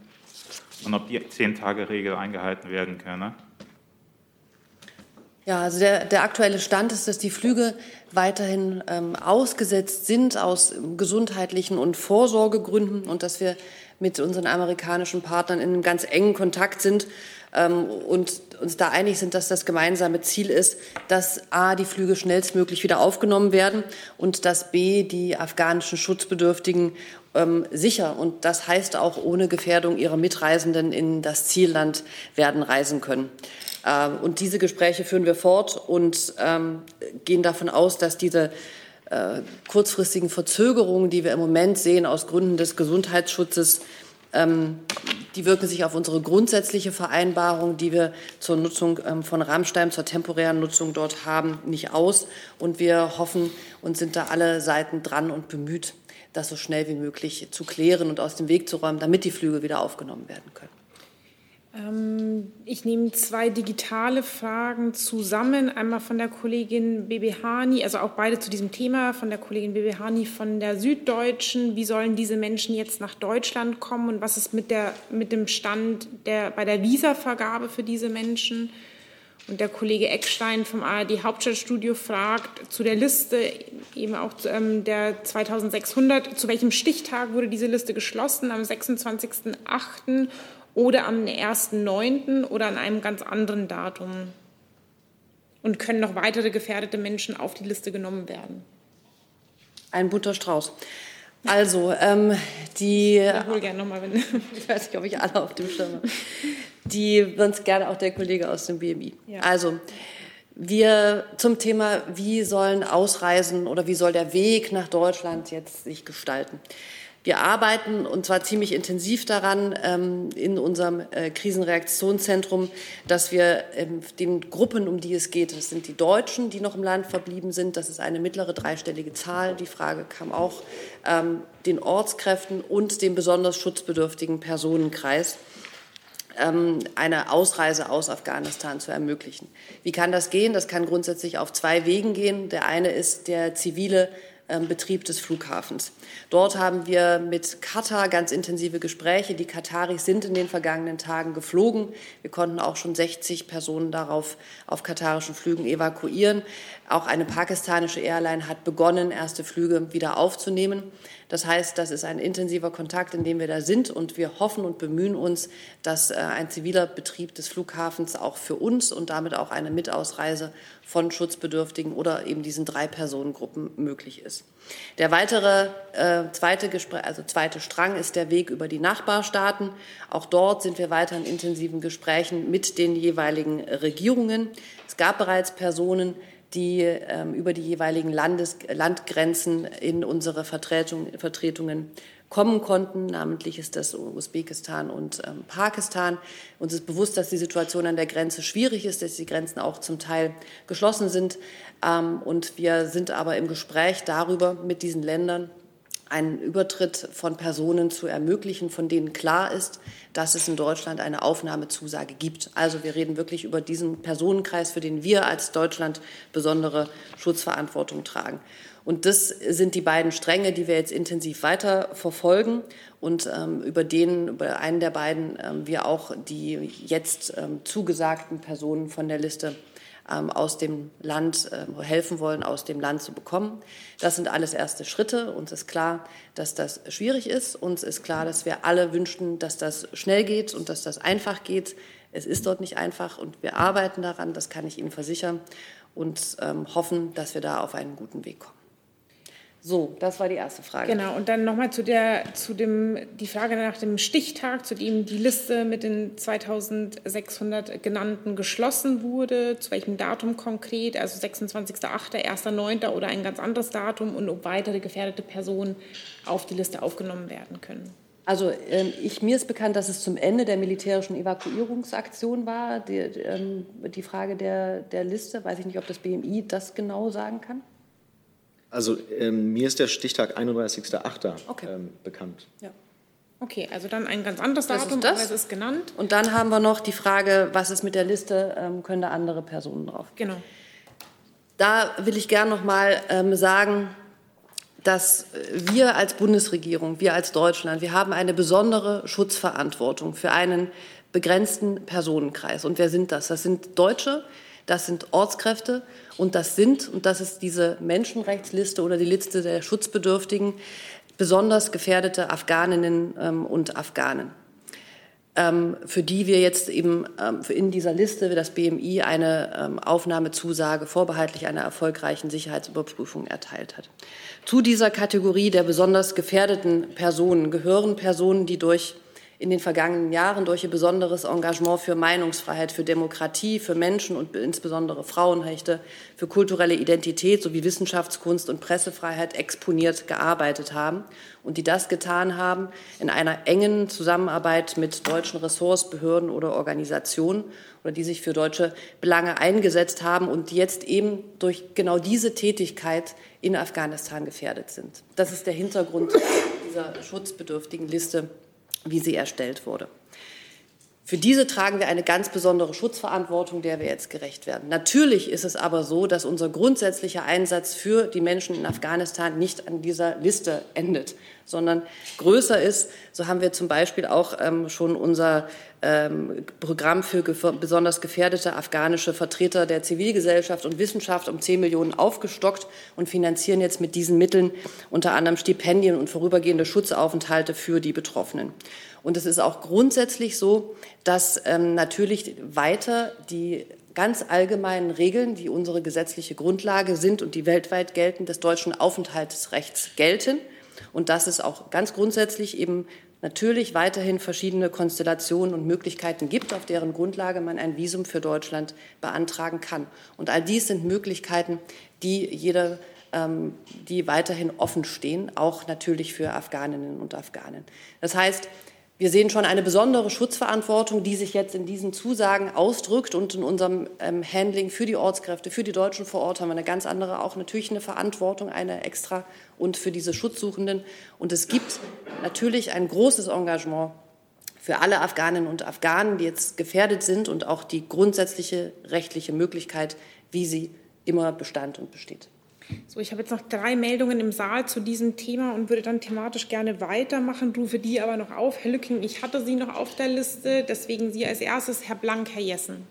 Speaker 5: und ob die Zehn-Tage-Regel eingehalten werden könne.
Speaker 16: Ja, also der, der aktuelle Stand ist, dass die Flüge weiterhin ähm, ausgesetzt sind aus gesundheitlichen und Vorsorgegründen und dass wir mit unseren amerikanischen Partnern in einem ganz engen Kontakt sind ähm, und uns da einig sind, dass das gemeinsame Ziel ist, dass A, die Flüge schnellstmöglich wieder aufgenommen werden und dass B, die afghanischen Schutzbedürftigen ähm, sicher und das heißt auch ohne Gefährdung ihrer Mitreisenden in das Zielland werden reisen können. Ähm, und diese Gespräche führen wir fort und ähm, gehen davon aus, dass diese äh, kurzfristigen Verzögerungen, die wir im Moment sehen aus Gründen des Gesundheitsschutzes, ähm, die wirken sich auf unsere grundsätzliche Vereinbarung, die wir zur Nutzung ähm, von Rammstein, zur temporären Nutzung dort haben, nicht aus. Und wir hoffen und sind da alle Seiten dran und bemüht, das so schnell wie möglich zu klären und aus dem Weg zu räumen, damit die Flüge wieder aufgenommen werden können.
Speaker 1: Ähm, ich nehme zwei digitale Fragen zusammen. Einmal von der Kollegin Bebehani, also auch beide zu diesem Thema, von der Kollegin Bebehani von der Süddeutschen. Wie sollen diese Menschen jetzt nach Deutschland kommen und was ist mit, der, mit dem Stand der, bei der Visavergabe für diese Menschen? Und der Kollege Eckstein vom ARD Hauptstadtstudio fragt zu der Liste, eben auch ähm, der 2600, zu welchem Stichtag wurde diese Liste geschlossen? Am 26.08 oder am 1.9. oder an einem ganz anderen Datum. Und können noch weitere gefährdete Menschen auf die Liste genommen werden?
Speaker 16: Ein bunter Strauß. Also, ähm, die.
Speaker 1: Ich hol gerne nochmal, wenn.
Speaker 16: ich weiß nicht, ob ich alle auf dem Schirm habe. Die sonst gerne auch der Kollege aus dem BMI. Ja. Also, wir zum Thema, wie sollen Ausreisen oder wie soll der Weg nach Deutschland jetzt sich gestalten? Wir arbeiten und zwar ziemlich intensiv daran ähm, in unserem äh, Krisenreaktionszentrum, dass wir ähm, den Gruppen, um die es geht, das sind die Deutschen, die noch im Land verblieben sind, das ist eine mittlere dreistellige Zahl. Die Frage kam auch ähm, den Ortskräften und dem besonders schutzbedürftigen Personenkreis ähm, eine Ausreise aus Afghanistan zu ermöglichen. Wie kann das gehen? Das kann grundsätzlich auf zwei Wegen gehen. Der eine ist der zivile Betrieb des Flughafens. Dort haben wir mit Katar ganz intensive Gespräche. Die Kataris sind in den vergangenen Tagen geflogen. Wir konnten auch schon 60 Personen darauf auf katarischen Flügen evakuieren. Auch eine pakistanische Airline hat begonnen, erste Flüge wieder aufzunehmen. Das heißt, das ist ein intensiver Kontakt, in dem wir da sind und wir hoffen und bemühen uns, dass äh, ein ziviler Betrieb des Flughafens auch für uns und damit auch eine Mitausreise von Schutzbedürftigen oder eben diesen drei Personengruppen möglich ist. Der weitere äh, zweite, Gespräch, also zweite Strang ist der Weg über die Nachbarstaaten. Auch dort sind wir weiter in intensiven Gesprächen mit den jeweiligen Regierungen. Es gab bereits Personen, die ähm, über die jeweiligen Landes Landgrenzen in unsere Vertretung, Vertretungen kommen konnten. Namentlich ist das Usbekistan und ähm, Pakistan. Uns ist bewusst, dass die Situation an der Grenze schwierig ist, dass die Grenzen auch zum Teil geschlossen sind. Ähm, und wir sind aber im Gespräch darüber mit diesen Ländern, einen Übertritt von Personen zu ermöglichen, von denen klar ist, dass es in Deutschland eine Aufnahmezusage gibt. Also wir reden wirklich über diesen Personenkreis, für den wir als Deutschland besondere Schutzverantwortung tragen. Und das sind die beiden Stränge, die wir jetzt intensiv weiter verfolgen und ähm, über den, über einen der beiden ähm, wir auch die jetzt ähm, zugesagten Personen von der Liste ähm, aus dem Land äh, helfen wollen, aus dem Land zu bekommen. Das sind alles erste Schritte. Uns ist klar, dass das schwierig ist. Uns ist klar, dass wir alle wünschen, dass das schnell geht und dass das einfach geht. Es ist dort nicht einfach und wir arbeiten daran, das kann ich Ihnen versichern und ähm, hoffen, dass wir da auf einen guten Weg kommen. So, das war die erste Frage.
Speaker 1: Genau, und dann nochmal zu, der, zu dem, die Frage nach dem Stichtag, zu dem die Liste mit den 2600 genannten geschlossen wurde, zu welchem Datum konkret, also 26.08., 1.09. oder ein ganz anderes Datum und ob weitere gefährdete Personen auf die Liste aufgenommen werden können.
Speaker 16: Also ähm, ich, mir ist bekannt, dass es zum Ende der militärischen Evakuierungsaktion war, die, ähm, die Frage der, der Liste. Weiß ich nicht, ob das BMI das genau sagen kann.
Speaker 15: Also ähm, mir ist der Stichtag 31.08. Okay. Ähm, bekannt.
Speaker 1: Ja. Okay, also dann ein ganz anderes Datum,
Speaker 16: das ist
Speaker 1: das. ist genannt.
Speaker 16: Und dann haben wir noch die Frage, was ist mit der Liste, ähm, können da andere Personen drauf?
Speaker 1: Genau.
Speaker 16: Da will ich gern noch mal ähm, sagen, dass wir als Bundesregierung, wir als Deutschland, wir haben eine besondere Schutzverantwortung für einen begrenzten Personenkreis. Und wer sind das? Das sind Deutsche, das sind Ortskräfte und das sind, und das ist diese Menschenrechtsliste oder die Liste der Schutzbedürftigen, besonders gefährdete Afghaninnen ähm, und Afghanen. ähm, für die wir jetzt eben ähm, in dieser Liste das BMI eine ähm, Aufnahmezusage vorbehaltlich einer erfolgreichen Sicherheitsüberprüfung erteilt hat. Zu dieser Kategorie der besonders gefährdeten Personen gehören Personen, die durch in den vergangenen Jahren durch ihr besonderes Engagement für Meinungsfreiheit, für Demokratie, für Menschen und insbesondere Frauenrechte, für kulturelle Identität sowie Wissenschaftskunst und Pressefreiheit exponiert gearbeitet haben und die das getan haben in einer engen Zusammenarbeit mit deutschen Ressorts, Behörden oder Organisationen oder die sich für deutsche Belange eingesetzt haben und die jetzt eben durch genau diese Tätigkeit in Afghanistan gefährdet sind. Das ist der Hintergrund dieser schutzbedürftigen Liste wie sie erstellt wurde. Für diese tragen wir eine ganz besondere Schutzverantwortung, der wir jetzt gerecht werden. Natürlich ist es aber so, dass unser grundsätzlicher Einsatz für die Menschen in Afghanistan nicht an dieser Liste endet, sondern größer ist. So haben wir zum Beispiel auch ähm, schon unser ähm, Programm für gef besonders gefährdete afghanische Vertreter der Zivilgesellschaft und Wissenschaft um 10 Millionen aufgestockt und finanzieren jetzt mit diesen Mitteln unter anderem Stipendien und vorübergehende Schutzaufenthalte für die Betroffenen. Und es ist auch grundsätzlich so, dass ähm, natürlich weiter die ganz allgemeinen Regeln, die unsere gesetzliche Grundlage sind und die weltweit gelten, des deutschen Aufenthaltsrechts gelten. Und dass es auch ganz grundsätzlich eben natürlich weiterhin verschiedene Konstellationen und Möglichkeiten gibt, auf deren Grundlage man ein Visum für Deutschland beantragen kann. Und all dies sind Möglichkeiten, die jeder ähm, die weiterhin offen stehen, auch natürlich für Afghaninnen und Afghanen. Das heißt, wir sehen schon eine besondere Schutzverantwortung, die sich jetzt in diesen Zusagen ausdrückt. Und in unserem ähm, Handling für die Ortskräfte, für die Deutschen vor Ort haben wir eine ganz andere, auch natürlich eine Verantwortung, eine extra und für diese Schutzsuchenden. Und es gibt natürlich ein großes Engagement für alle Afghaninnen und Afghanen, die jetzt gefährdet sind und auch die grundsätzliche rechtliche Möglichkeit, wie sie immer bestand und besteht.
Speaker 1: So, ich habe jetzt noch drei Meldungen im Saal zu diesem Thema und würde dann thematisch gerne weitermachen, rufe die aber noch auf. Herr Lücking, ich hatte Sie noch auf der Liste, deswegen Sie als erstes, Herr Blank, Herr Jessen.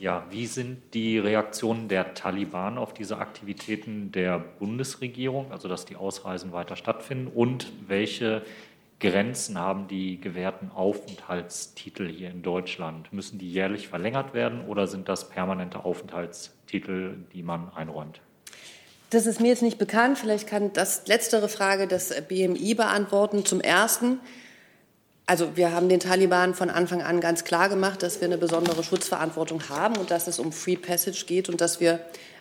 Speaker 14: Ja, wie sind die Reaktionen der Taliban auf diese Aktivitäten der Bundesregierung, also dass die Ausreisen weiter stattfinden und welche Grenzen haben die gewährten Aufenthaltstitel hier in Deutschland? Müssen die jährlich verlängert werden oder sind das permanente Aufenthaltstitel, die man einräumt?
Speaker 16: Das ist mir jetzt nicht bekannt. Vielleicht kann das letztere Frage das BMI beantworten. Zum Ersten, also wir haben den Taliban von Anfang an ganz klar gemacht, dass wir eine besondere Schutzverantwortung haben und dass es um Free Passage geht und dass wir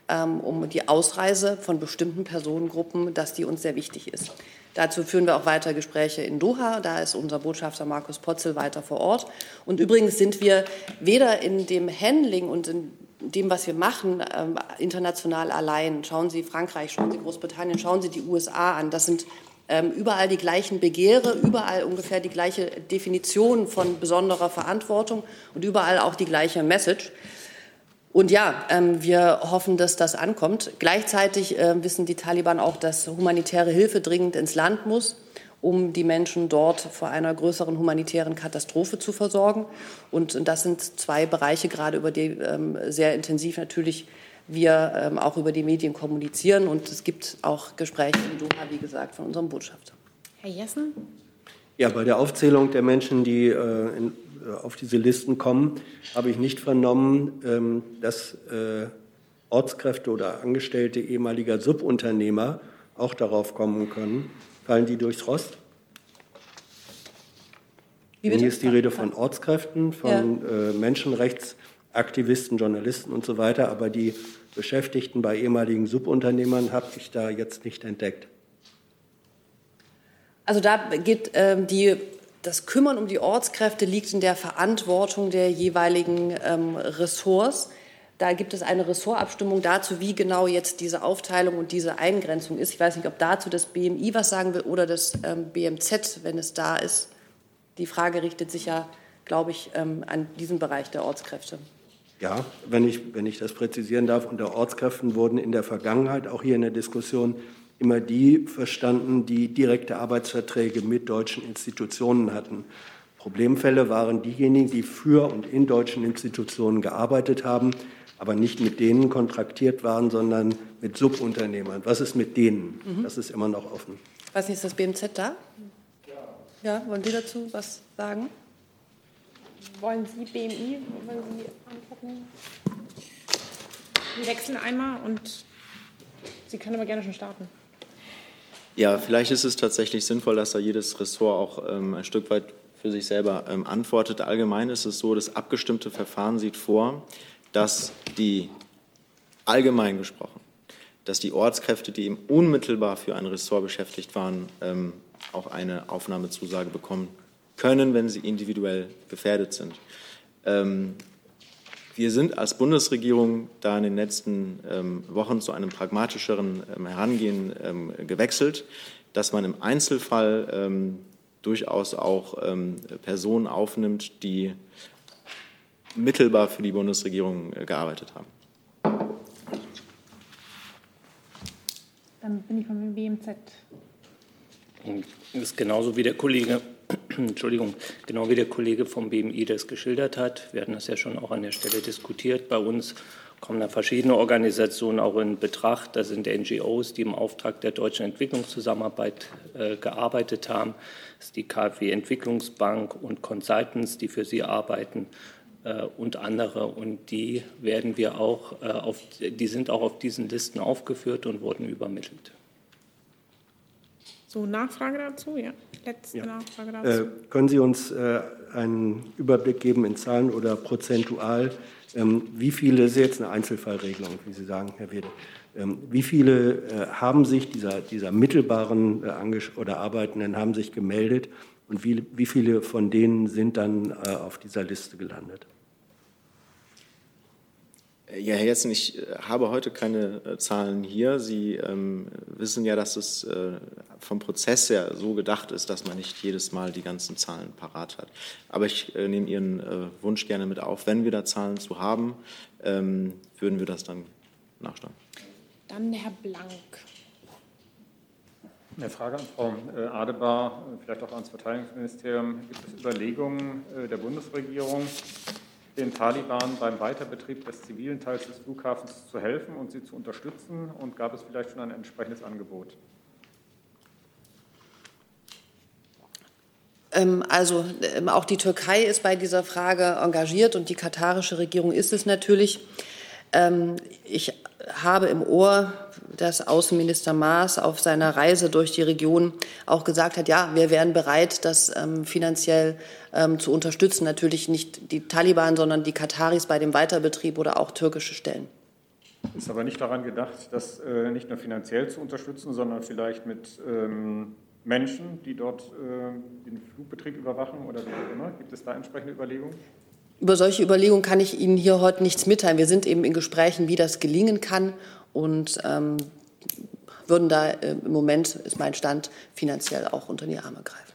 Speaker 16: ähm, um die Ausreise von bestimmten Personengruppen, dass die uns sehr wichtig ist. Dazu führen wir auch weiter Gespräche in Doha. Da ist unser Botschafter Markus Potzel weiter vor Ort. Und übrigens sind wir weder in dem Handling und in dem, was wir machen, ähm, international allein. Schauen Sie Frankreich, schauen Sie Großbritannien, schauen Sie die USA an. Das sind ähm, überall die gleichen Begehre, überall ungefähr die gleiche Definition von besonderer Verantwortung und überall auch die gleiche Message. Und ja, ähm, wir hoffen, dass das ankommt. Gleichzeitig wissen die Taliban auch, dass humanitäre Hilfe dringend ins Land muss um die Menschen dort vor einer größeren humanitären Katastrophe zu versorgen. Und das sind zwei Bereiche, gerade über die ähm, sehr intensiv natürlich wir ähm, auch über die Medien kommunizieren. Und es gibt auch Gespräche in Doha, wie gesagt, von unserem Botschafter.
Speaker 1: Herr Jessen?
Speaker 7: Ja, bei der Aufzählung der Menschen, die äh, in, äh, auf diese Listen kommen, habe ich nicht vernommen, ähm, dass äh, Ortskräfte oder Angestellte ehemaliger Subunternehmer auch darauf kommen können. Fallen die durchs Rost? Hier ist die Rede von Ortskräften, von ja. äh, Menschenrechtsaktivisten, Journalisten und so weiter, aber die Beschäftigten bei ehemaligen Subunternehmern habe ich da jetzt nicht entdeckt.
Speaker 16: Also da geht äh, die, das Kümmern um die Ortskräfte liegt in der Verantwortung der jeweiligen ähm, Ressorts. Da gibt es eine Ressortabstimmung dazu, wie genau jetzt diese Aufteilung und diese Eingrenzung ist. Ich weiß nicht, ob dazu das BMI was sagen will oder das ähm, BMZ, wenn es da ist. Die Frage richtet sich ja, glaube ich, ähm, an diesen Bereich der Ortskräfte.
Speaker 7: Ja, wenn ich, wenn ich das präzisieren darf, unter Ortskräften wurden in der Vergangenheit, auch hier in der Diskussion, immer die verstanden, die direkte Arbeitsverträge mit deutschen Institutionen hatten. Problemfälle waren diejenigen, die für und in deutschen Institutionen gearbeitet haben, aber nicht mit denen kontraktiert waren, sondern mit Subunternehmern. Was ist mit denen? Mhm. Das ist immer noch offen.
Speaker 16: Ich weiß nicht, ist das BMZ da? Ja. Ja, wollen Sie dazu was sagen?
Speaker 1: wollen Sie BMI, wollen Sie antworten? Wir wechseln einmal und Sie können aber gerne schon starten.
Speaker 15: Ja, vielleicht ist es tatsächlich sinnvoll, dass da jedes Ressort auch ähm, ein Stück weit für sich selber ähm, antwortet. Allgemein ist es so, das abgestimmte Verfahren sieht vor, dass die allgemein gesprochen, dass die Ortskräfte, die eben unmittelbar für ein Ressort beschäftigt waren, ähm, auch eine Aufnahmezusage bekommen können, wenn sie individuell gefährdet sind. Ähm, wir sind als Bundesregierung da in den letzten ähm, Wochen zu einem pragmatischeren ähm, Herangehen ähm, gewechselt, dass man im Einzelfall ähm, durchaus auch Personen aufnimmt, die mittelbar für die Bundesregierung äh, gearbeitet haben.
Speaker 1: Dann bin ich von dem BMZ.
Speaker 18: Das ist genauso wie der Kollege, Entschuldigung, genau wie der Kollege vom BMI das geschildert hat. Wir hatten das ja schon auch an der Stelle diskutiert. Bei uns kommen da verschiedene Organisationen auch in Betracht. Das sind NGOs, die im Auftrag der deutschen Entwicklungszusammenarbeit äh, gearbeitet haben. Das ist die KfW Entwicklungsbank und Consultants, die für sie arbeiten und andere. Und die werden wir auch äh, auf, die sind auch auf diesen Listen aufgeführt und wurden übermittelt.
Speaker 1: So, Nachfrage dazu? Ja, letzte ja. Nachfrage
Speaker 7: dazu. Äh, können Sie uns äh, einen Überblick geben in Zahlen oder prozentual, ähm, wie viele, das ist jetzt eine Einzelfallregelung, wie Sie sagen, Herr Wede, ähm, wie viele äh, haben sich dieser, dieser mittelbaren äh, oder Arbeitenden haben sich gemeldet und wie, wie viele von denen sind dann äh, auf dieser Liste gelandet?
Speaker 15: Ja, Herr Jessen, ich äh, habe heute keine äh, Zahlen hier. Sie ähm, wissen ja, dass es äh, vom Prozess her so gedacht ist, dass man nicht jedes Mal die ganzen Zahlen parat hat. Aber ich äh, nehme Ihren äh, Wunsch gerne mit auf. Wenn wir da Zahlen zu haben, ähm, würden wir das dann nachschauen.
Speaker 1: Dann Herr Blank.
Speaker 17: Eine Frage an Frau äh, Adebar, vielleicht auch ans Verteidigungsministerium. Gibt es Überlegungen der Bundesregierung, den Taliban beim Weiterbetrieb des zivilen Teils des Flughafens zu helfen und sie zu unterstützen? Und gab es vielleicht schon ein entsprechendes Angebot?
Speaker 16: Ähm, also ähm, auch die Türkei ist bei dieser Frage engagiert und die katarische Regierung ist es natürlich. Ähm, ich habe im Ohr, dass Außenminister Maas auf seiner Reise durch die Region auch gesagt hat, ja, wir wären bereit, das ähm, finanziell ähm, zu unterstützen. Natürlich nicht die Taliban, sondern die Kataris bei dem Weiterbetrieb oder auch türkische Stellen.
Speaker 17: Ist aber nicht daran gedacht, das äh, nicht nur finanziell zu unterstützen, sondern vielleicht mit ähm, Menschen, die dort äh, den Flugbetrieb überwachen oder wie auch immer. Gibt es da entsprechende Überlegungen?
Speaker 16: Über solche Überlegungen kann ich Ihnen hier heute nichts mitteilen. Wir sind eben in Gesprächen, wie das gelingen kann und ähm, würden da äh, im Moment, ist mein Stand, finanziell auch unter die Arme greifen.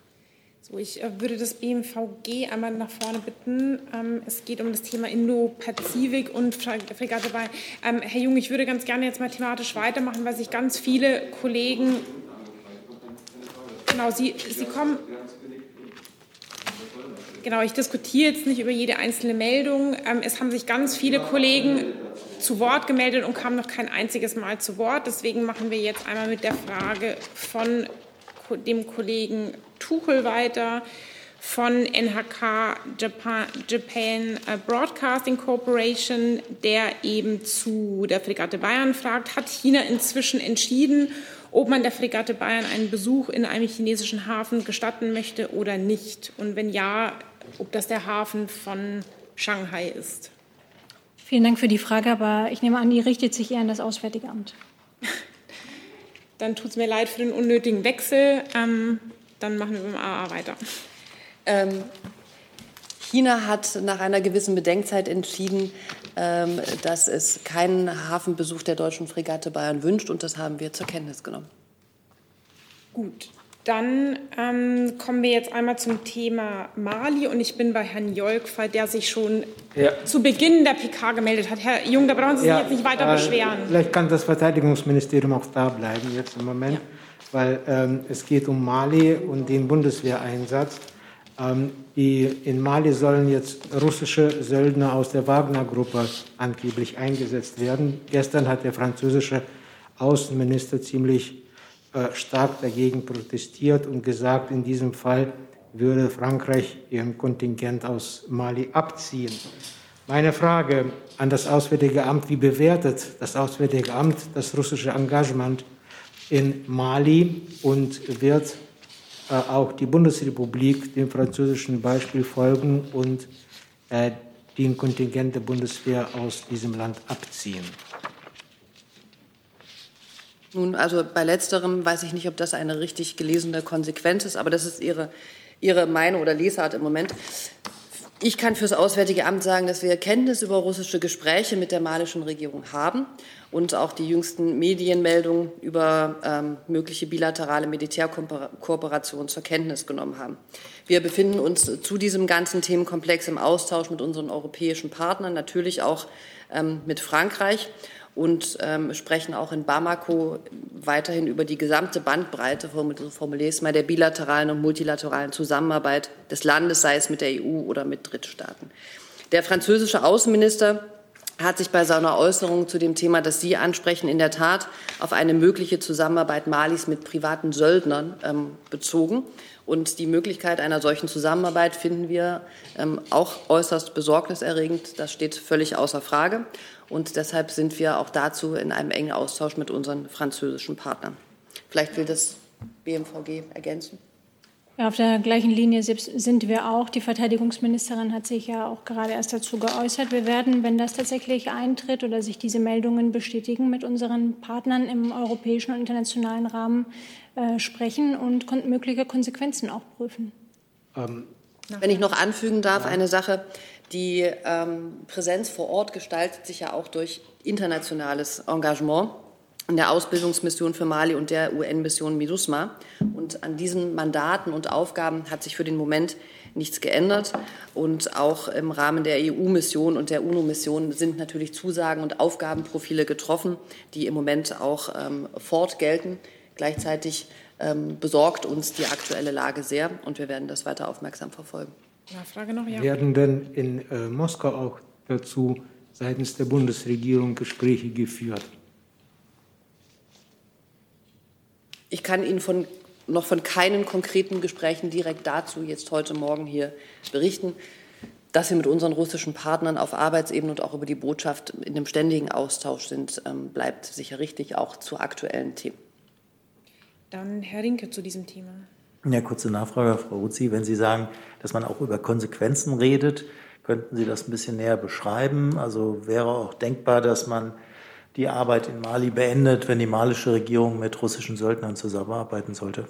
Speaker 1: So, ich äh, würde das BMVG einmal nach vorne bitten. Ähm, es geht um das Thema Indo-Pazifik und Fregatte bei. Ähm, Herr Jung, ich würde ganz gerne jetzt mal thematisch weitermachen, weil sich ganz viele Kollegen. Genau, Sie, Sie kommen. Genau, ich diskutiere jetzt nicht über jede einzelne Meldung. Ähm, es haben sich ganz viele Kollegen zu Wort gemeldet und kamen noch kein einziges Mal zu Wort. Deswegen machen wir jetzt einmal mit der Frage von dem Kollegen Tuchel weiter von NHK Japan, Japan äh, Broadcasting Corporation, der eben zu der Fregatte Bayern fragt, hat China inzwischen entschieden, ob man der Fregatte Bayern einen Besuch in einem chinesischen Hafen gestatten möchte oder nicht? Und wenn ja, ob das der Hafen von Shanghai ist.
Speaker 19: Vielen Dank für die Frage, aber ich nehme an, die richtet sich eher an das Auswärtige Amt.
Speaker 1: Dann tut es mir leid für den unnötigen Wechsel. Ähm, dann machen wir beim AA weiter.
Speaker 16: Ähm, China hat nach einer gewissen Bedenkzeit entschieden, ähm, dass es keinen Hafenbesuch der deutschen Fregatte Bayern wünscht, und das haben wir zur Kenntnis genommen.
Speaker 1: Gut, dann ähm, kommen wir jetzt einmal zum Thema Mali und ich bin bei Herrn Jolkfall, der sich schon ja. zu Beginn der PK gemeldet hat. Herr Jung, da brauchen Sie sich ja, jetzt nicht weiter äh, beschweren.
Speaker 20: Vielleicht kann das Verteidigungsministerium auch da bleiben jetzt im Moment, ja. weil ähm, es geht um Mali und den Bundeswehreinsatz. Ähm, die, in Mali sollen jetzt russische Söldner aus der Wagner-Gruppe angeblich eingesetzt werden. Gestern hat der französische Außenminister ziemlich stark dagegen protestiert und gesagt, in diesem Fall würde Frankreich ihren Kontingent aus Mali abziehen. Meine Frage an das Auswärtige Amt, wie bewertet das Auswärtige Amt das russische Engagement in Mali und wird äh, auch die Bundesrepublik dem französischen Beispiel folgen und äh, den Kontingent der Bundeswehr aus diesem Land abziehen?
Speaker 16: Nun, also bei letzterem weiß ich nicht, ob das eine richtig gelesene Konsequenz ist, aber das ist Ihre, Ihre Meinung oder Lesart im Moment. Ich kann für das Auswärtige Amt sagen, dass wir Kenntnis über russische Gespräche mit der malischen Regierung haben und auch die jüngsten Medienmeldungen über ähm, mögliche bilaterale Militärkooperation zur Kenntnis genommen haben. Wir befinden uns zu diesem ganzen Themenkomplex im Austausch mit unseren europäischen Partnern, natürlich auch ähm, mit Frankreich und ähm, sprechen auch in Bamako weiterhin über die gesamte Bandbreite, so formuliere ich es mal, der bilateralen und multilateralen Zusammenarbeit des Landes, sei es mit der EU oder mit Drittstaaten. Der französische Außenminister hat sich bei seiner Äußerung zu dem Thema, das Sie ansprechen, in der Tat auf eine mögliche Zusammenarbeit Malis mit privaten Söldnern ähm, bezogen. Und die Möglichkeit einer solchen Zusammenarbeit finden wir ähm, auch äußerst besorgniserregend. Das steht völlig außer Frage. Und deshalb sind wir auch dazu in einem engen Austausch mit unseren französischen Partnern. Vielleicht will das BMVG ergänzen.
Speaker 19: Ja, auf der gleichen Linie sind wir auch. Die Verteidigungsministerin hat sich ja auch gerade erst dazu geäußert. Wir werden, wenn das tatsächlich eintritt oder sich diese Meldungen bestätigen, mit unseren Partnern im europäischen und internationalen Rahmen äh, sprechen und kon mögliche Konsequenzen auch prüfen.
Speaker 16: Ähm, wenn ich noch anfügen darf, eine Sache. Die ähm, Präsenz vor Ort gestaltet sich ja auch durch internationales Engagement in der Ausbildungsmission für Mali und der UN-Mission MINUSMA. Und an diesen Mandaten und Aufgaben hat sich für den Moment nichts geändert. Und auch im Rahmen der EU-Mission und der UNO-Mission sind natürlich Zusagen und Aufgabenprofile getroffen, die im Moment auch ähm, fortgelten. Gleichzeitig ähm, besorgt uns die aktuelle Lage sehr und wir werden das weiter aufmerksam verfolgen.
Speaker 20: Frage noch, ja. Werden denn in äh, Moskau auch dazu seitens der Bundesregierung Gespräche geführt?
Speaker 16: Ich kann Ihnen von, noch von keinen konkreten Gesprächen direkt dazu jetzt heute Morgen hier berichten. Dass wir mit unseren russischen Partnern auf Arbeitsebene und auch über die Botschaft in einem ständigen Austausch sind, ähm, bleibt sicher richtig, auch zu aktuellen Themen.
Speaker 1: Dann Herr Rinke zu diesem Thema.
Speaker 8: Ja, kurze Nachfrage, Frau Ruzzi. Wenn Sie sagen, dass man auch über Konsequenzen redet, könnten Sie das ein bisschen näher beschreiben? Also wäre auch denkbar, dass man die Arbeit in Mali beendet, wenn die malische Regierung mit russischen Söldnern zusammenarbeiten sollte?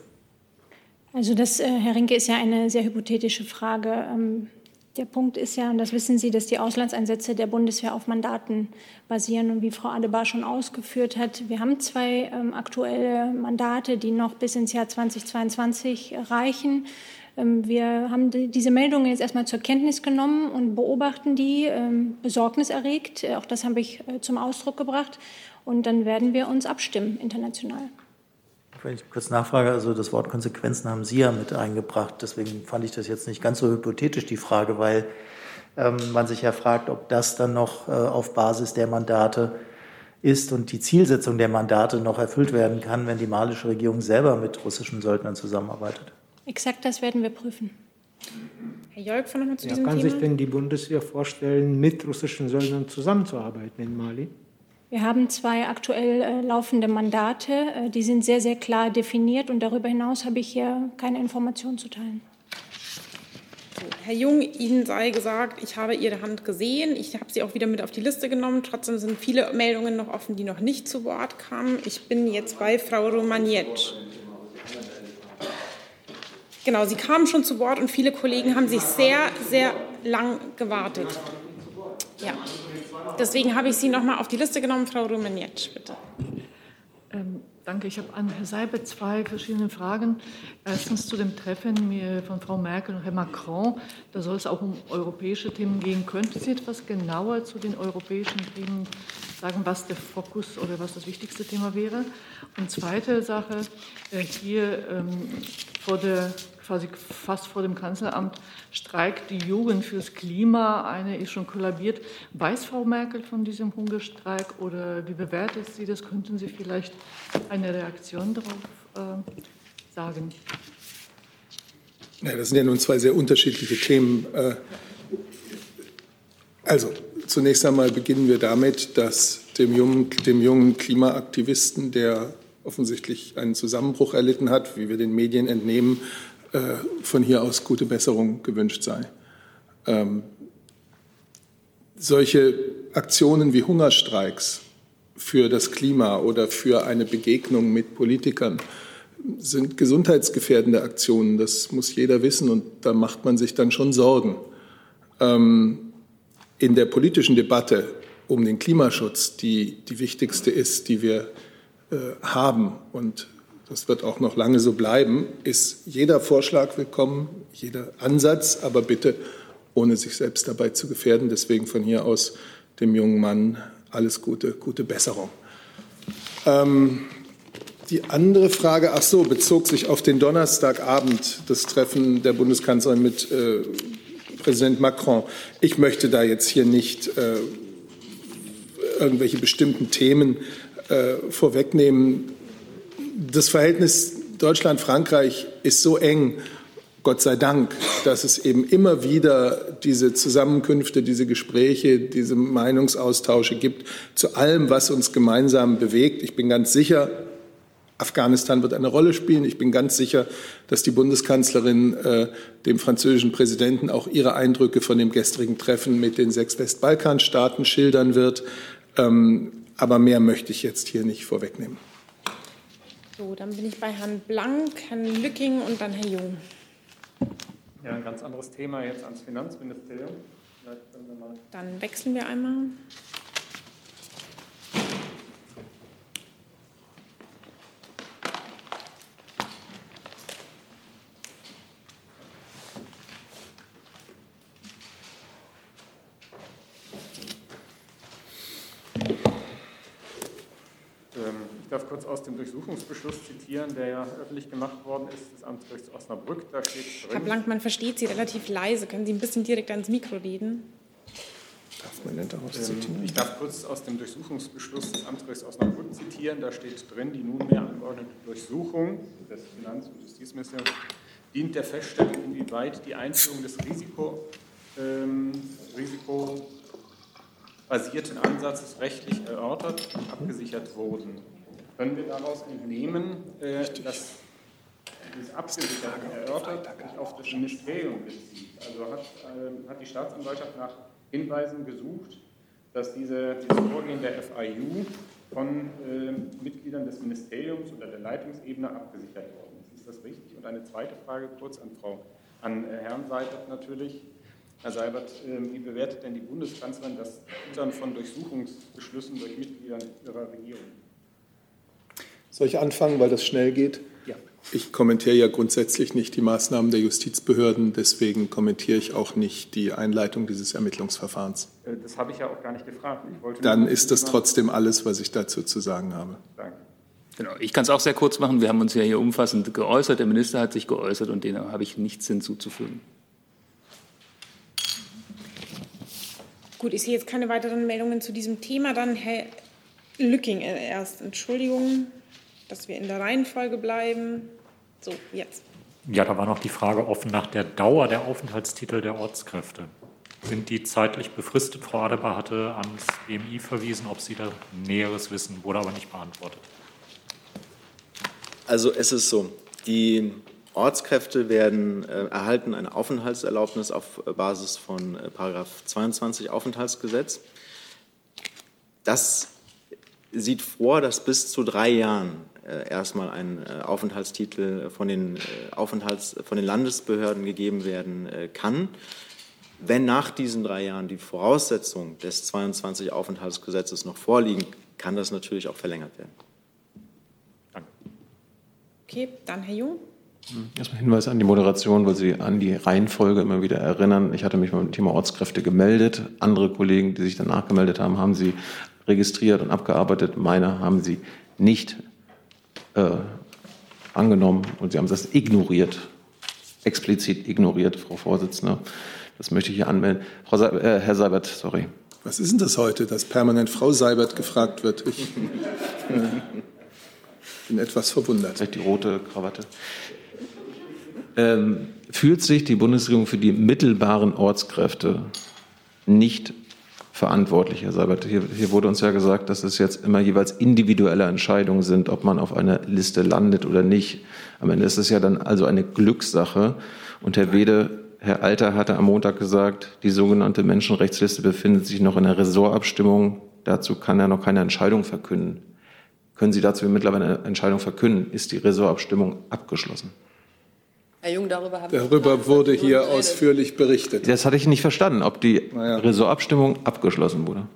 Speaker 19: Also das, äh, Herr Rinke, ist ja eine sehr hypothetische Frage. Der Punkt ist ja, und das wissen Sie, dass die Auslandseinsätze der Bundeswehr auf Mandaten basieren. Und wie Frau Adebar schon ausgeführt hat, wir haben zwei ähm, aktuelle Mandate, die noch bis ins Jahr 2022 reichen. Ähm, wir haben die, diese Meldungen jetzt erstmal zur Kenntnis genommen und beobachten die ähm, besorgniserregt. Auch das habe ich äh, zum Ausdruck gebracht. Und dann werden wir uns abstimmen international.
Speaker 8: Wenn ich kurz nachfrage, also das Wort Konsequenzen haben Sie ja mit eingebracht. Deswegen fand ich das jetzt nicht ganz so hypothetisch, die Frage, weil ähm, man sich ja fragt, ob das dann noch äh, auf Basis der Mandate ist und die Zielsetzung der Mandate noch erfüllt werden kann, wenn die malische Regierung selber mit russischen Söldnern zusammenarbeitet.
Speaker 19: Exakt das werden wir prüfen.
Speaker 20: Herr Jörg, noch mal zu ja, diesem kann Thema? sich denn die Bundeswehr vorstellen, mit russischen Söldnern zusammenzuarbeiten in Mali?
Speaker 19: Wir haben zwei aktuell äh, laufende Mandate. Äh, die sind sehr, sehr klar definiert und darüber hinaus habe ich hier keine Informationen zu teilen.
Speaker 1: Herr Jung, Ihnen sei gesagt, ich habe Ihre Hand gesehen. Ich habe sie auch wieder mit auf die Liste genommen. Trotzdem sind viele Meldungen noch offen, die noch nicht zu Wort kamen. Ich bin jetzt bei Frau Romanietsch. Genau, Sie kamen schon zu Wort und viele Kollegen haben sich sehr, sehr lang gewartet. Ja. Deswegen habe ich Sie noch mal auf die Liste genommen. Frau Rumenietsch, bitte.
Speaker 21: Ähm, danke. Ich habe an Herrn Seibert zwei verschiedene Fragen. Erstens zu dem Treffen von Frau Merkel und Herrn Macron. Da soll es auch um europäische Themen gehen. Könnten Sie etwas genauer zu den europäischen Themen sagen, was der Fokus oder was das wichtigste Thema wäre? Und zweite Sache, äh, hier ähm, vor der quasi fast vor dem Kanzleramt streikt die Jugend fürs Klima. Eine ist schon kollabiert. Weiß Frau Merkel von diesem Hungerstreik oder wie bewertet sie das? Könnten Sie vielleicht eine Reaktion darauf äh, sagen?
Speaker 2: Ja, das sind ja nun zwei sehr unterschiedliche Themen. Äh, also, zunächst einmal beginnen wir damit, dass dem jungen, dem jungen Klimaaktivisten, der offensichtlich einen Zusammenbruch erlitten hat, wie wir den Medien entnehmen, von hier aus gute Besserung gewünscht sei. Ähm, solche Aktionen wie Hungerstreiks für das Klima oder für eine Begegnung mit Politikern sind gesundheitsgefährdende Aktionen. Das muss jeder wissen und da macht man sich dann schon Sorgen. Ähm, in der politischen Debatte um den Klimaschutz, die die wichtigste ist, die wir äh, haben und das wird auch noch lange so bleiben, ist jeder Vorschlag willkommen, jeder Ansatz, aber bitte ohne sich selbst dabei zu gefährden. Deswegen von hier aus dem jungen Mann alles Gute, gute Besserung. Ähm, die andere Frage, ach so, bezog sich auf den Donnerstagabend, das Treffen der Bundeskanzlerin mit äh, Präsident Macron. Ich möchte da jetzt hier nicht äh, irgendwelche bestimmten Themen äh, vorwegnehmen. Das Verhältnis Deutschland-Frankreich ist so eng, Gott sei Dank, dass es eben immer wieder diese Zusammenkünfte, diese Gespräche, diese Meinungsaustausche gibt zu allem, was uns gemeinsam bewegt. Ich bin ganz sicher, Afghanistan wird eine Rolle spielen. Ich bin ganz sicher, dass die Bundeskanzlerin äh, dem französischen Präsidenten auch ihre Eindrücke von dem gestrigen Treffen mit den sechs Westbalkanstaaten schildern wird. Ähm, aber mehr möchte ich jetzt hier nicht vorwegnehmen.
Speaker 1: So, dann bin ich bei Herrn Blank, Herrn Lücking und dann Herr Jung.
Speaker 17: Ja, ein ganz anderes Thema jetzt ans Finanzministerium.
Speaker 1: Dann wechseln wir einmal.
Speaker 17: darf kurz aus dem Durchsuchungsbeschluss zitieren, der ja öffentlich gemacht worden ist, des Amtsgerichts Osnabrück. Da steht drin,
Speaker 1: Herr Blank, man versteht Sie relativ leise. Können Sie ein bisschen direkt ans Mikro reden?
Speaker 17: Darf man denn daraus ähm, zitieren? Ich darf kurz aus dem Durchsuchungsbeschluss des Amtsgerichts Osnabrück zitieren. Da steht drin, die nunmehr angeordnete Durchsuchung des Finanz- und Justizministeriums dient der Feststellung, inwieweit die Einführung des Risiko, ähm, risikobasierten Ansatzes rechtlich erörtert und abgesichert wurden können wir daraus entnehmen, äh, dass dieses Abgesicherte erörtert sich auf das Ministerium bezieht. Also hat, äh, hat die Staatsanwaltschaft nach Hinweisen gesucht, dass diese, dieses Vorgehen der FIU von äh, Mitgliedern des Ministeriums oder der Leitungsebene abgesichert worden ist. Ist das richtig? Und eine zweite Frage kurz an Frau, an äh, Herrn Seibert natürlich. Herr Seibert, äh, wie bewertet denn die Bundeskanzlerin das Füttern von Durchsuchungsbeschlüssen durch Mitglieder ihrer Regierung?
Speaker 2: Soll ich anfangen, weil das schnell geht?
Speaker 17: Ja.
Speaker 2: Ich kommentiere ja grundsätzlich nicht die Maßnahmen der Justizbehörden, deswegen kommentiere ich auch nicht die Einleitung dieses Ermittlungsverfahrens.
Speaker 17: Äh, das habe ich ja auch gar nicht gefragt.
Speaker 2: Dann ist das trotzdem alles, was ich dazu zu sagen habe.
Speaker 17: Danke.
Speaker 22: Genau, ich kann es auch sehr kurz machen. Wir haben uns ja hier umfassend geäußert. Der Minister hat sich geäußert und dem habe ich nichts hinzuzufügen.
Speaker 1: Gut, ich sehe jetzt keine weiteren Meldungen zu diesem Thema. Dann Herr Lücking erst. Entschuldigung dass wir in der Reihenfolge bleiben. So, jetzt.
Speaker 14: Ja, da war noch die Frage offen nach der Dauer der Aufenthaltstitel der Ortskräfte. Sind die zeitlich befristet? Frau Adebar hatte ans BMI verwiesen, ob sie da Näheres wissen, wurde aber nicht beantwortet.
Speaker 15: Also es ist so, die Ortskräfte werden äh, erhalten eine Aufenthaltserlaubnis auf Basis von äh, 22 Aufenthaltsgesetz. Das sieht vor, dass bis zu drei Jahren erstmal ein äh, Aufenthaltstitel von den, äh, Aufenthalts-, von den Landesbehörden gegeben werden kann. Wenn nach diesen drei Jahren die Voraussetzungen des 22 Aufenthaltsgesetzes noch vorliegen, kann das natürlich auch verlängert werden.
Speaker 1: Danke. Okay, dann Herr Jung.
Speaker 9: Hm, erstmal Hinweis an die Moderation, weil Sie an die Reihenfolge immer wieder erinnern. Ich hatte mich beim Thema Ortskräfte gemeldet. Andere Kollegen, die sich danach gemeldet haben, haben Sie registriert und abgearbeitet. Meine haben Sie nicht äh, angenommen und Sie haben das ignoriert, explizit ignoriert, Frau Vorsitzende. Das möchte ich hier anmelden. Frau Se äh, Herr Seibert, sorry.
Speaker 2: Was ist denn das heute, dass permanent Frau Seibert gefragt wird? Ich äh, bin etwas verwundert.
Speaker 9: Vielleicht die rote Krawatte. Ähm, fühlt sich die Bundesregierung für die mittelbaren Ortskräfte nicht verantwortlich, Herr Seibert? Hier, hier wurde uns ja gesagt, dass es jetzt immer jeweils individuelle Entscheidungen sind, ob man auf einer Liste landet oder nicht. Am Ende ist es ja dann also eine Glückssache. Und Herr Wede, Herr Alter hatte am Montag gesagt, die sogenannte Menschenrechtsliste befindet sich noch in der Ressortabstimmung. Dazu kann er noch keine Entscheidung verkünden. Können Sie dazu mittlerweile eine Entscheidung verkünden? Ist die Ressortabstimmung abgeschlossen?
Speaker 16: Herr Jung, darüber haben
Speaker 2: Darüber wurde hier ausführlich berichtet.
Speaker 9: Das hatte ich nicht verstanden, ob die Ressortabstimmung abgeschlossen wurde.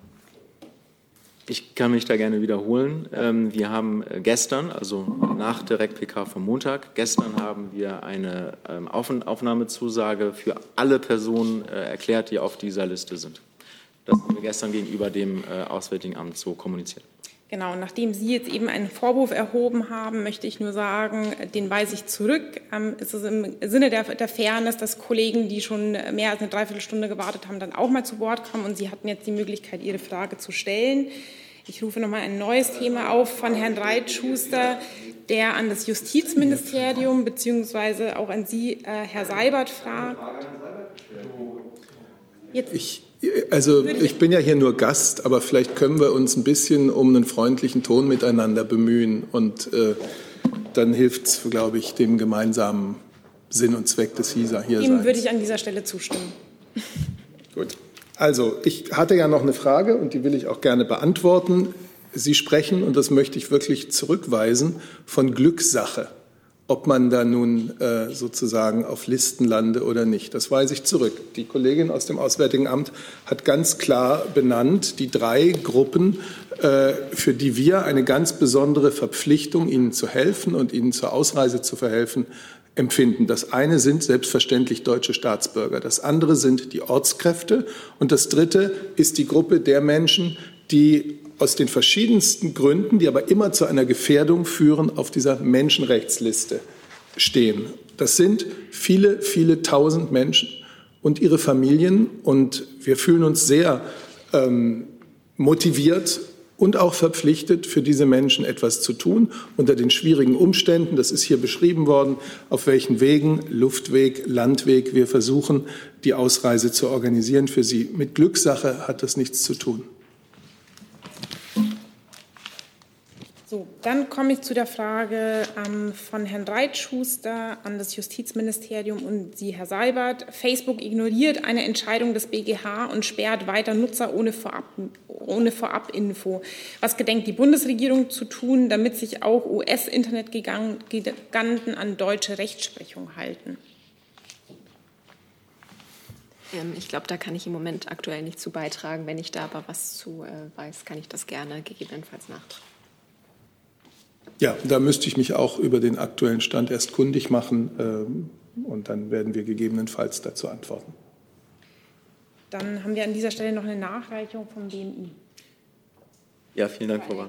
Speaker 15: Ich kann mich da gerne wiederholen. Ähm, wir haben äh, gestern, also nach der REC-PK vom Montag, gestern haben wir eine ähm, Aufnahmezusage für alle Personen äh, erklärt, die auf dieser Liste sind. Das haben wir gestern gegenüber dem äh, Auswärtigen Amt so kommuniziert.
Speaker 1: Genau, nachdem Sie jetzt eben einen Vorwurf erhoben haben, möchte ich nur sagen, den weise ich zurück. Ähm, es ist im Sinne der, der, Fairness, dass Kollegen, die schon mehr als eine Dreiviertelstunde gewartet haben, dann auch mal zu Wort kommen und Sie hatten jetzt die Möglichkeit, Ihre Frage zu stellen. Ich rufe nochmal ein neues Thema auf von Herrn Reitschuster, der an das Justizministerium beziehungsweise auch an Sie, äh, Herr Seibert, fragt.
Speaker 2: Jetzt. Ich also ich bin ja hier nur Gast, aber vielleicht können wir uns ein bisschen um einen freundlichen Ton miteinander bemühen und äh, dann hilft es, glaube ich, dem gemeinsamen Sinn und Zweck des HISA hier
Speaker 1: Ihm würde ich an dieser Stelle zustimmen.
Speaker 2: Gut. Also ich hatte ja noch eine Frage und die will ich auch gerne beantworten. Sie sprechen, und das möchte ich wirklich zurückweisen, von Glückssache ob man da nun äh, sozusagen auf Listen lande oder nicht. Das weise ich zurück. Die Kollegin aus dem Auswärtigen Amt hat ganz klar benannt, die drei Gruppen, äh, für die wir eine ganz besondere Verpflichtung, ihnen zu helfen und ihnen zur Ausreise zu verhelfen, empfinden. Das eine sind selbstverständlich deutsche Staatsbürger, das andere sind die Ortskräfte und das dritte ist die Gruppe der Menschen, die aus den verschiedensten Gründen, die aber immer zu einer Gefährdung führen, auf dieser Menschenrechtsliste stehen. Das sind viele, viele tausend Menschen und ihre Familien. Und wir fühlen uns sehr ähm, motiviert und auch verpflichtet, für diese Menschen etwas zu tun, unter den schwierigen Umständen. Das ist hier beschrieben worden, auf welchen Wegen, Luftweg, Landweg, wir versuchen, die Ausreise zu organisieren für sie. Mit Glückssache hat das nichts zu tun.
Speaker 1: So, dann komme ich zu der Frage ähm, von Herrn Reitschuster an das Justizministerium und Sie, Herr Seibert. Facebook ignoriert eine Entscheidung des BGH und sperrt weiter Nutzer ohne, Vorab, ohne Vorabinfo. Was gedenkt die Bundesregierung zu tun, damit sich auch US-Internetgiganten an deutsche Rechtsprechung halten?
Speaker 23: Ähm, ich glaube, da kann ich im Moment aktuell nicht zu beitragen. Wenn ich da aber was zu äh, weiß, kann ich das gerne gegebenenfalls nachtragen.
Speaker 2: Ja, da müsste ich mich auch über den aktuellen Stand erst kundig machen ähm, und dann werden wir gegebenenfalls dazu antworten.
Speaker 1: Dann haben wir an dieser Stelle noch eine Nachreichung vom BMI.
Speaker 15: Ja, vielen Dank, Frau.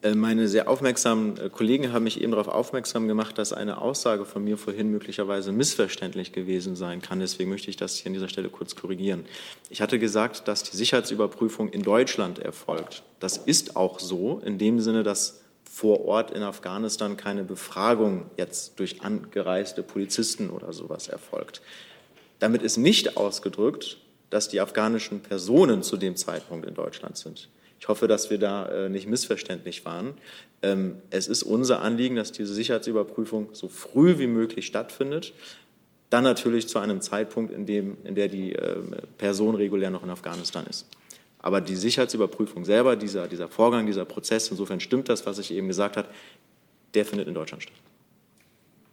Speaker 15: Äh, meine sehr aufmerksamen äh, Kollegen haben mich eben darauf aufmerksam gemacht, dass eine Aussage von mir vorhin möglicherweise missverständlich gewesen sein kann. Deswegen möchte ich das hier an dieser Stelle kurz korrigieren. Ich hatte gesagt, dass die Sicherheitsüberprüfung in Deutschland erfolgt. Das ist auch so, in dem Sinne, dass vor Ort in Afghanistan keine Befragung jetzt durch angereiste Polizisten oder sowas erfolgt. Damit ist nicht ausgedrückt, dass die afghanischen Personen zu dem Zeitpunkt in Deutschland sind. Ich hoffe, dass wir da äh, nicht missverständlich waren. Ähm, es ist unser Anliegen, dass diese Sicherheitsüberprüfung so früh wie möglich stattfindet. Dann natürlich zu einem Zeitpunkt, in dem in der die äh, Person regulär noch in Afghanistan ist. Aber die Sicherheitsüberprüfung selber, dieser, dieser Vorgang, dieser Prozess, insofern stimmt das, was ich eben gesagt habe, der findet in Deutschland statt.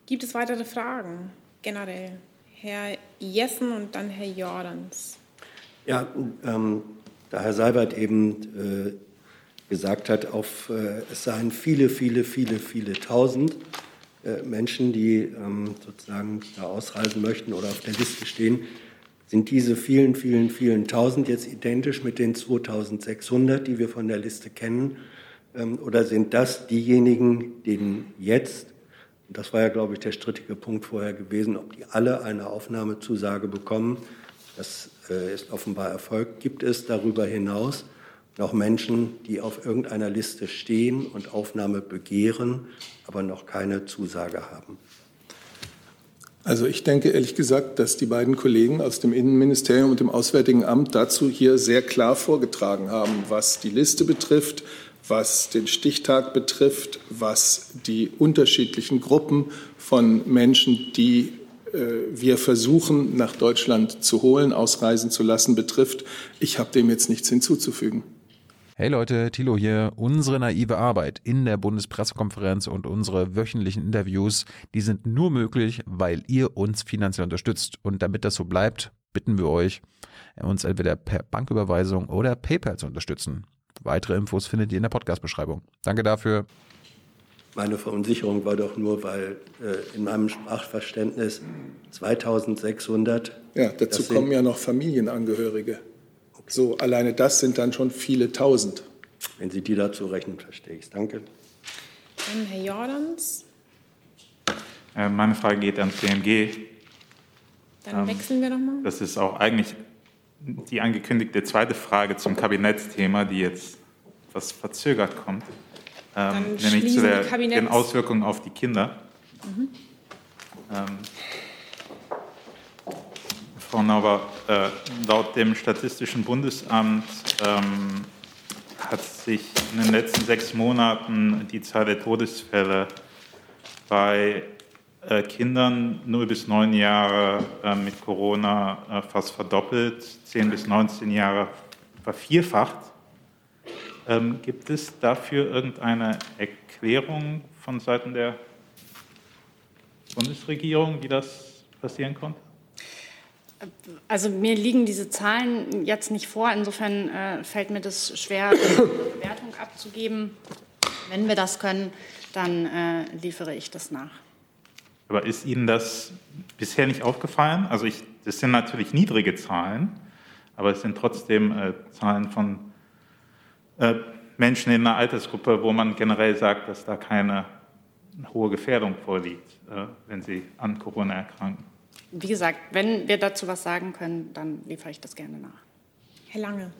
Speaker 1: Gibt es weitere Fragen generell? Herr Jessen und dann Herr Jordans.
Speaker 7: Ja, ähm, da Herr Seibert eben äh, gesagt hat, auf, äh, es seien viele, viele, viele, viele tausend äh, Menschen, die ähm, sozusagen da ausreisen möchten oder auf der Liste stehen, sind diese vielen, vielen, vielen Tausend jetzt identisch mit den 2600, die wir von der Liste kennen? Ähm, oder sind das diejenigen, denen jetzt, das war ja, glaube ich, der strittige Punkt vorher gewesen, ob die alle eine Aufnahmezusage bekommen? Das äh, ist offenbar erfolgt. Gibt es darüber hinaus noch Menschen, die auf irgendeiner Liste stehen und Aufnahme begehren, aber noch keine Zusage haben?
Speaker 2: Also ich denke ehrlich gesagt, dass die beiden Kollegen aus dem Innenministerium und dem Auswärtigen Amt dazu hier sehr klar vorgetragen haben, was die Liste betrifft, was den Stichtag betrifft, was die unterschiedlichen Gruppen von Menschen, die äh, wir versuchen, nach Deutschland zu holen, ausreisen zu lassen, betrifft. Ich habe dem jetzt nichts hinzuzufügen.
Speaker 9: Hey Leute, Thilo hier. Unsere naive Arbeit in der Bundespressekonferenz und unsere wöchentlichen Interviews, die sind nur möglich, weil ihr uns finanziell unterstützt. Und damit das so bleibt, bitten wir euch, uns entweder per Banküberweisung oder PayPal zu unterstützen. Weitere Infos findet ihr in der Podcast-Beschreibung. Danke dafür.
Speaker 7: Meine Verunsicherung war doch nur, weil äh, in meinem Sprachverständnis 2600.
Speaker 2: Ja, dazu kommen ja noch Familienangehörige. So, alleine das sind dann schon viele Tausend.
Speaker 7: Wenn Sie die dazu rechnen, verstehe ich es. Danke.
Speaker 1: Dann Herr Jordans.
Speaker 5: Äh, meine Frage geht an CMG.
Speaker 1: Dann ähm, wechseln wir nochmal.
Speaker 5: Das ist auch eigentlich die angekündigte zweite Frage zum Kabinettsthema, die jetzt etwas verzögert kommt, ähm, nämlich zu der, den Auswirkungen auf die Kinder. Mhm. Ähm, Frau Nauber, äh, laut dem Statistischen Bundesamt ähm, hat sich in den letzten sechs Monaten die Zahl der Todesfälle bei äh, Kindern 0 bis 9 Jahre äh, mit Corona äh, fast verdoppelt, 10 bis 19 Jahre vervierfacht. Ähm, gibt es dafür irgendeine Erklärung von Seiten der Bundesregierung, wie das passieren konnte?
Speaker 11: Also mir liegen diese Zahlen jetzt nicht vor. Insofern äh, fällt mir das schwer, eine Bewertung abzugeben. Wenn wir das können, dann äh, liefere ich das nach.
Speaker 5: Aber ist Ihnen das bisher nicht aufgefallen? Also ich, das sind natürlich niedrige Zahlen, aber es sind trotzdem äh, Zahlen von äh, Menschen in einer Altersgruppe, wo man generell sagt, dass da keine hohe Gefährdung vorliegt, äh, wenn sie an Corona erkranken
Speaker 11: wie gesagt, wenn wir dazu was sagen können, dann liefere ich das gerne nach.
Speaker 1: Herr Lange.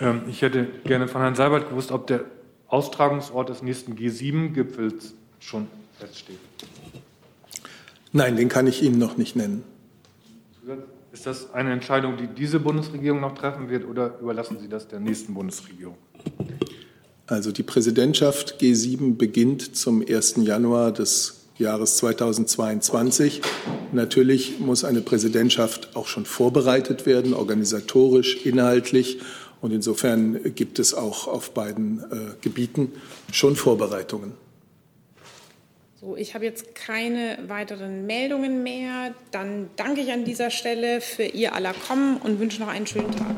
Speaker 10: Ähm, ich hätte gerne von Herrn Seibert gewusst, ob der Austragungsort des nächsten G7-Gipfels schon feststeht.
Speaker 2: Nein, den kann ich Ihnen noch nicht nennen.
Speaker 10: Ist das eine Entscheidung, die diese Bundesregierung noch treffen wird, oder überlassen Sie das der nächsten Bundesregierung?
Speaker 2: Also die Präsidentschaft G7 beginnt zum 1. Januar des Jahres 2022. Natürlich muss eine Präsidentschaft auch schon vorbereitet werden, organisatorisch, inhaltlich. Und insofern gibt es auch auf beiden äh, Gebieten schon Vorbereitungen.
Speaker 1: So, ich habe jetzt keine weiteren Meldungen mehr. Dann danke ich an dieser Stelle für Ihr aller Kommen und wünsche noch einen schönen Tag.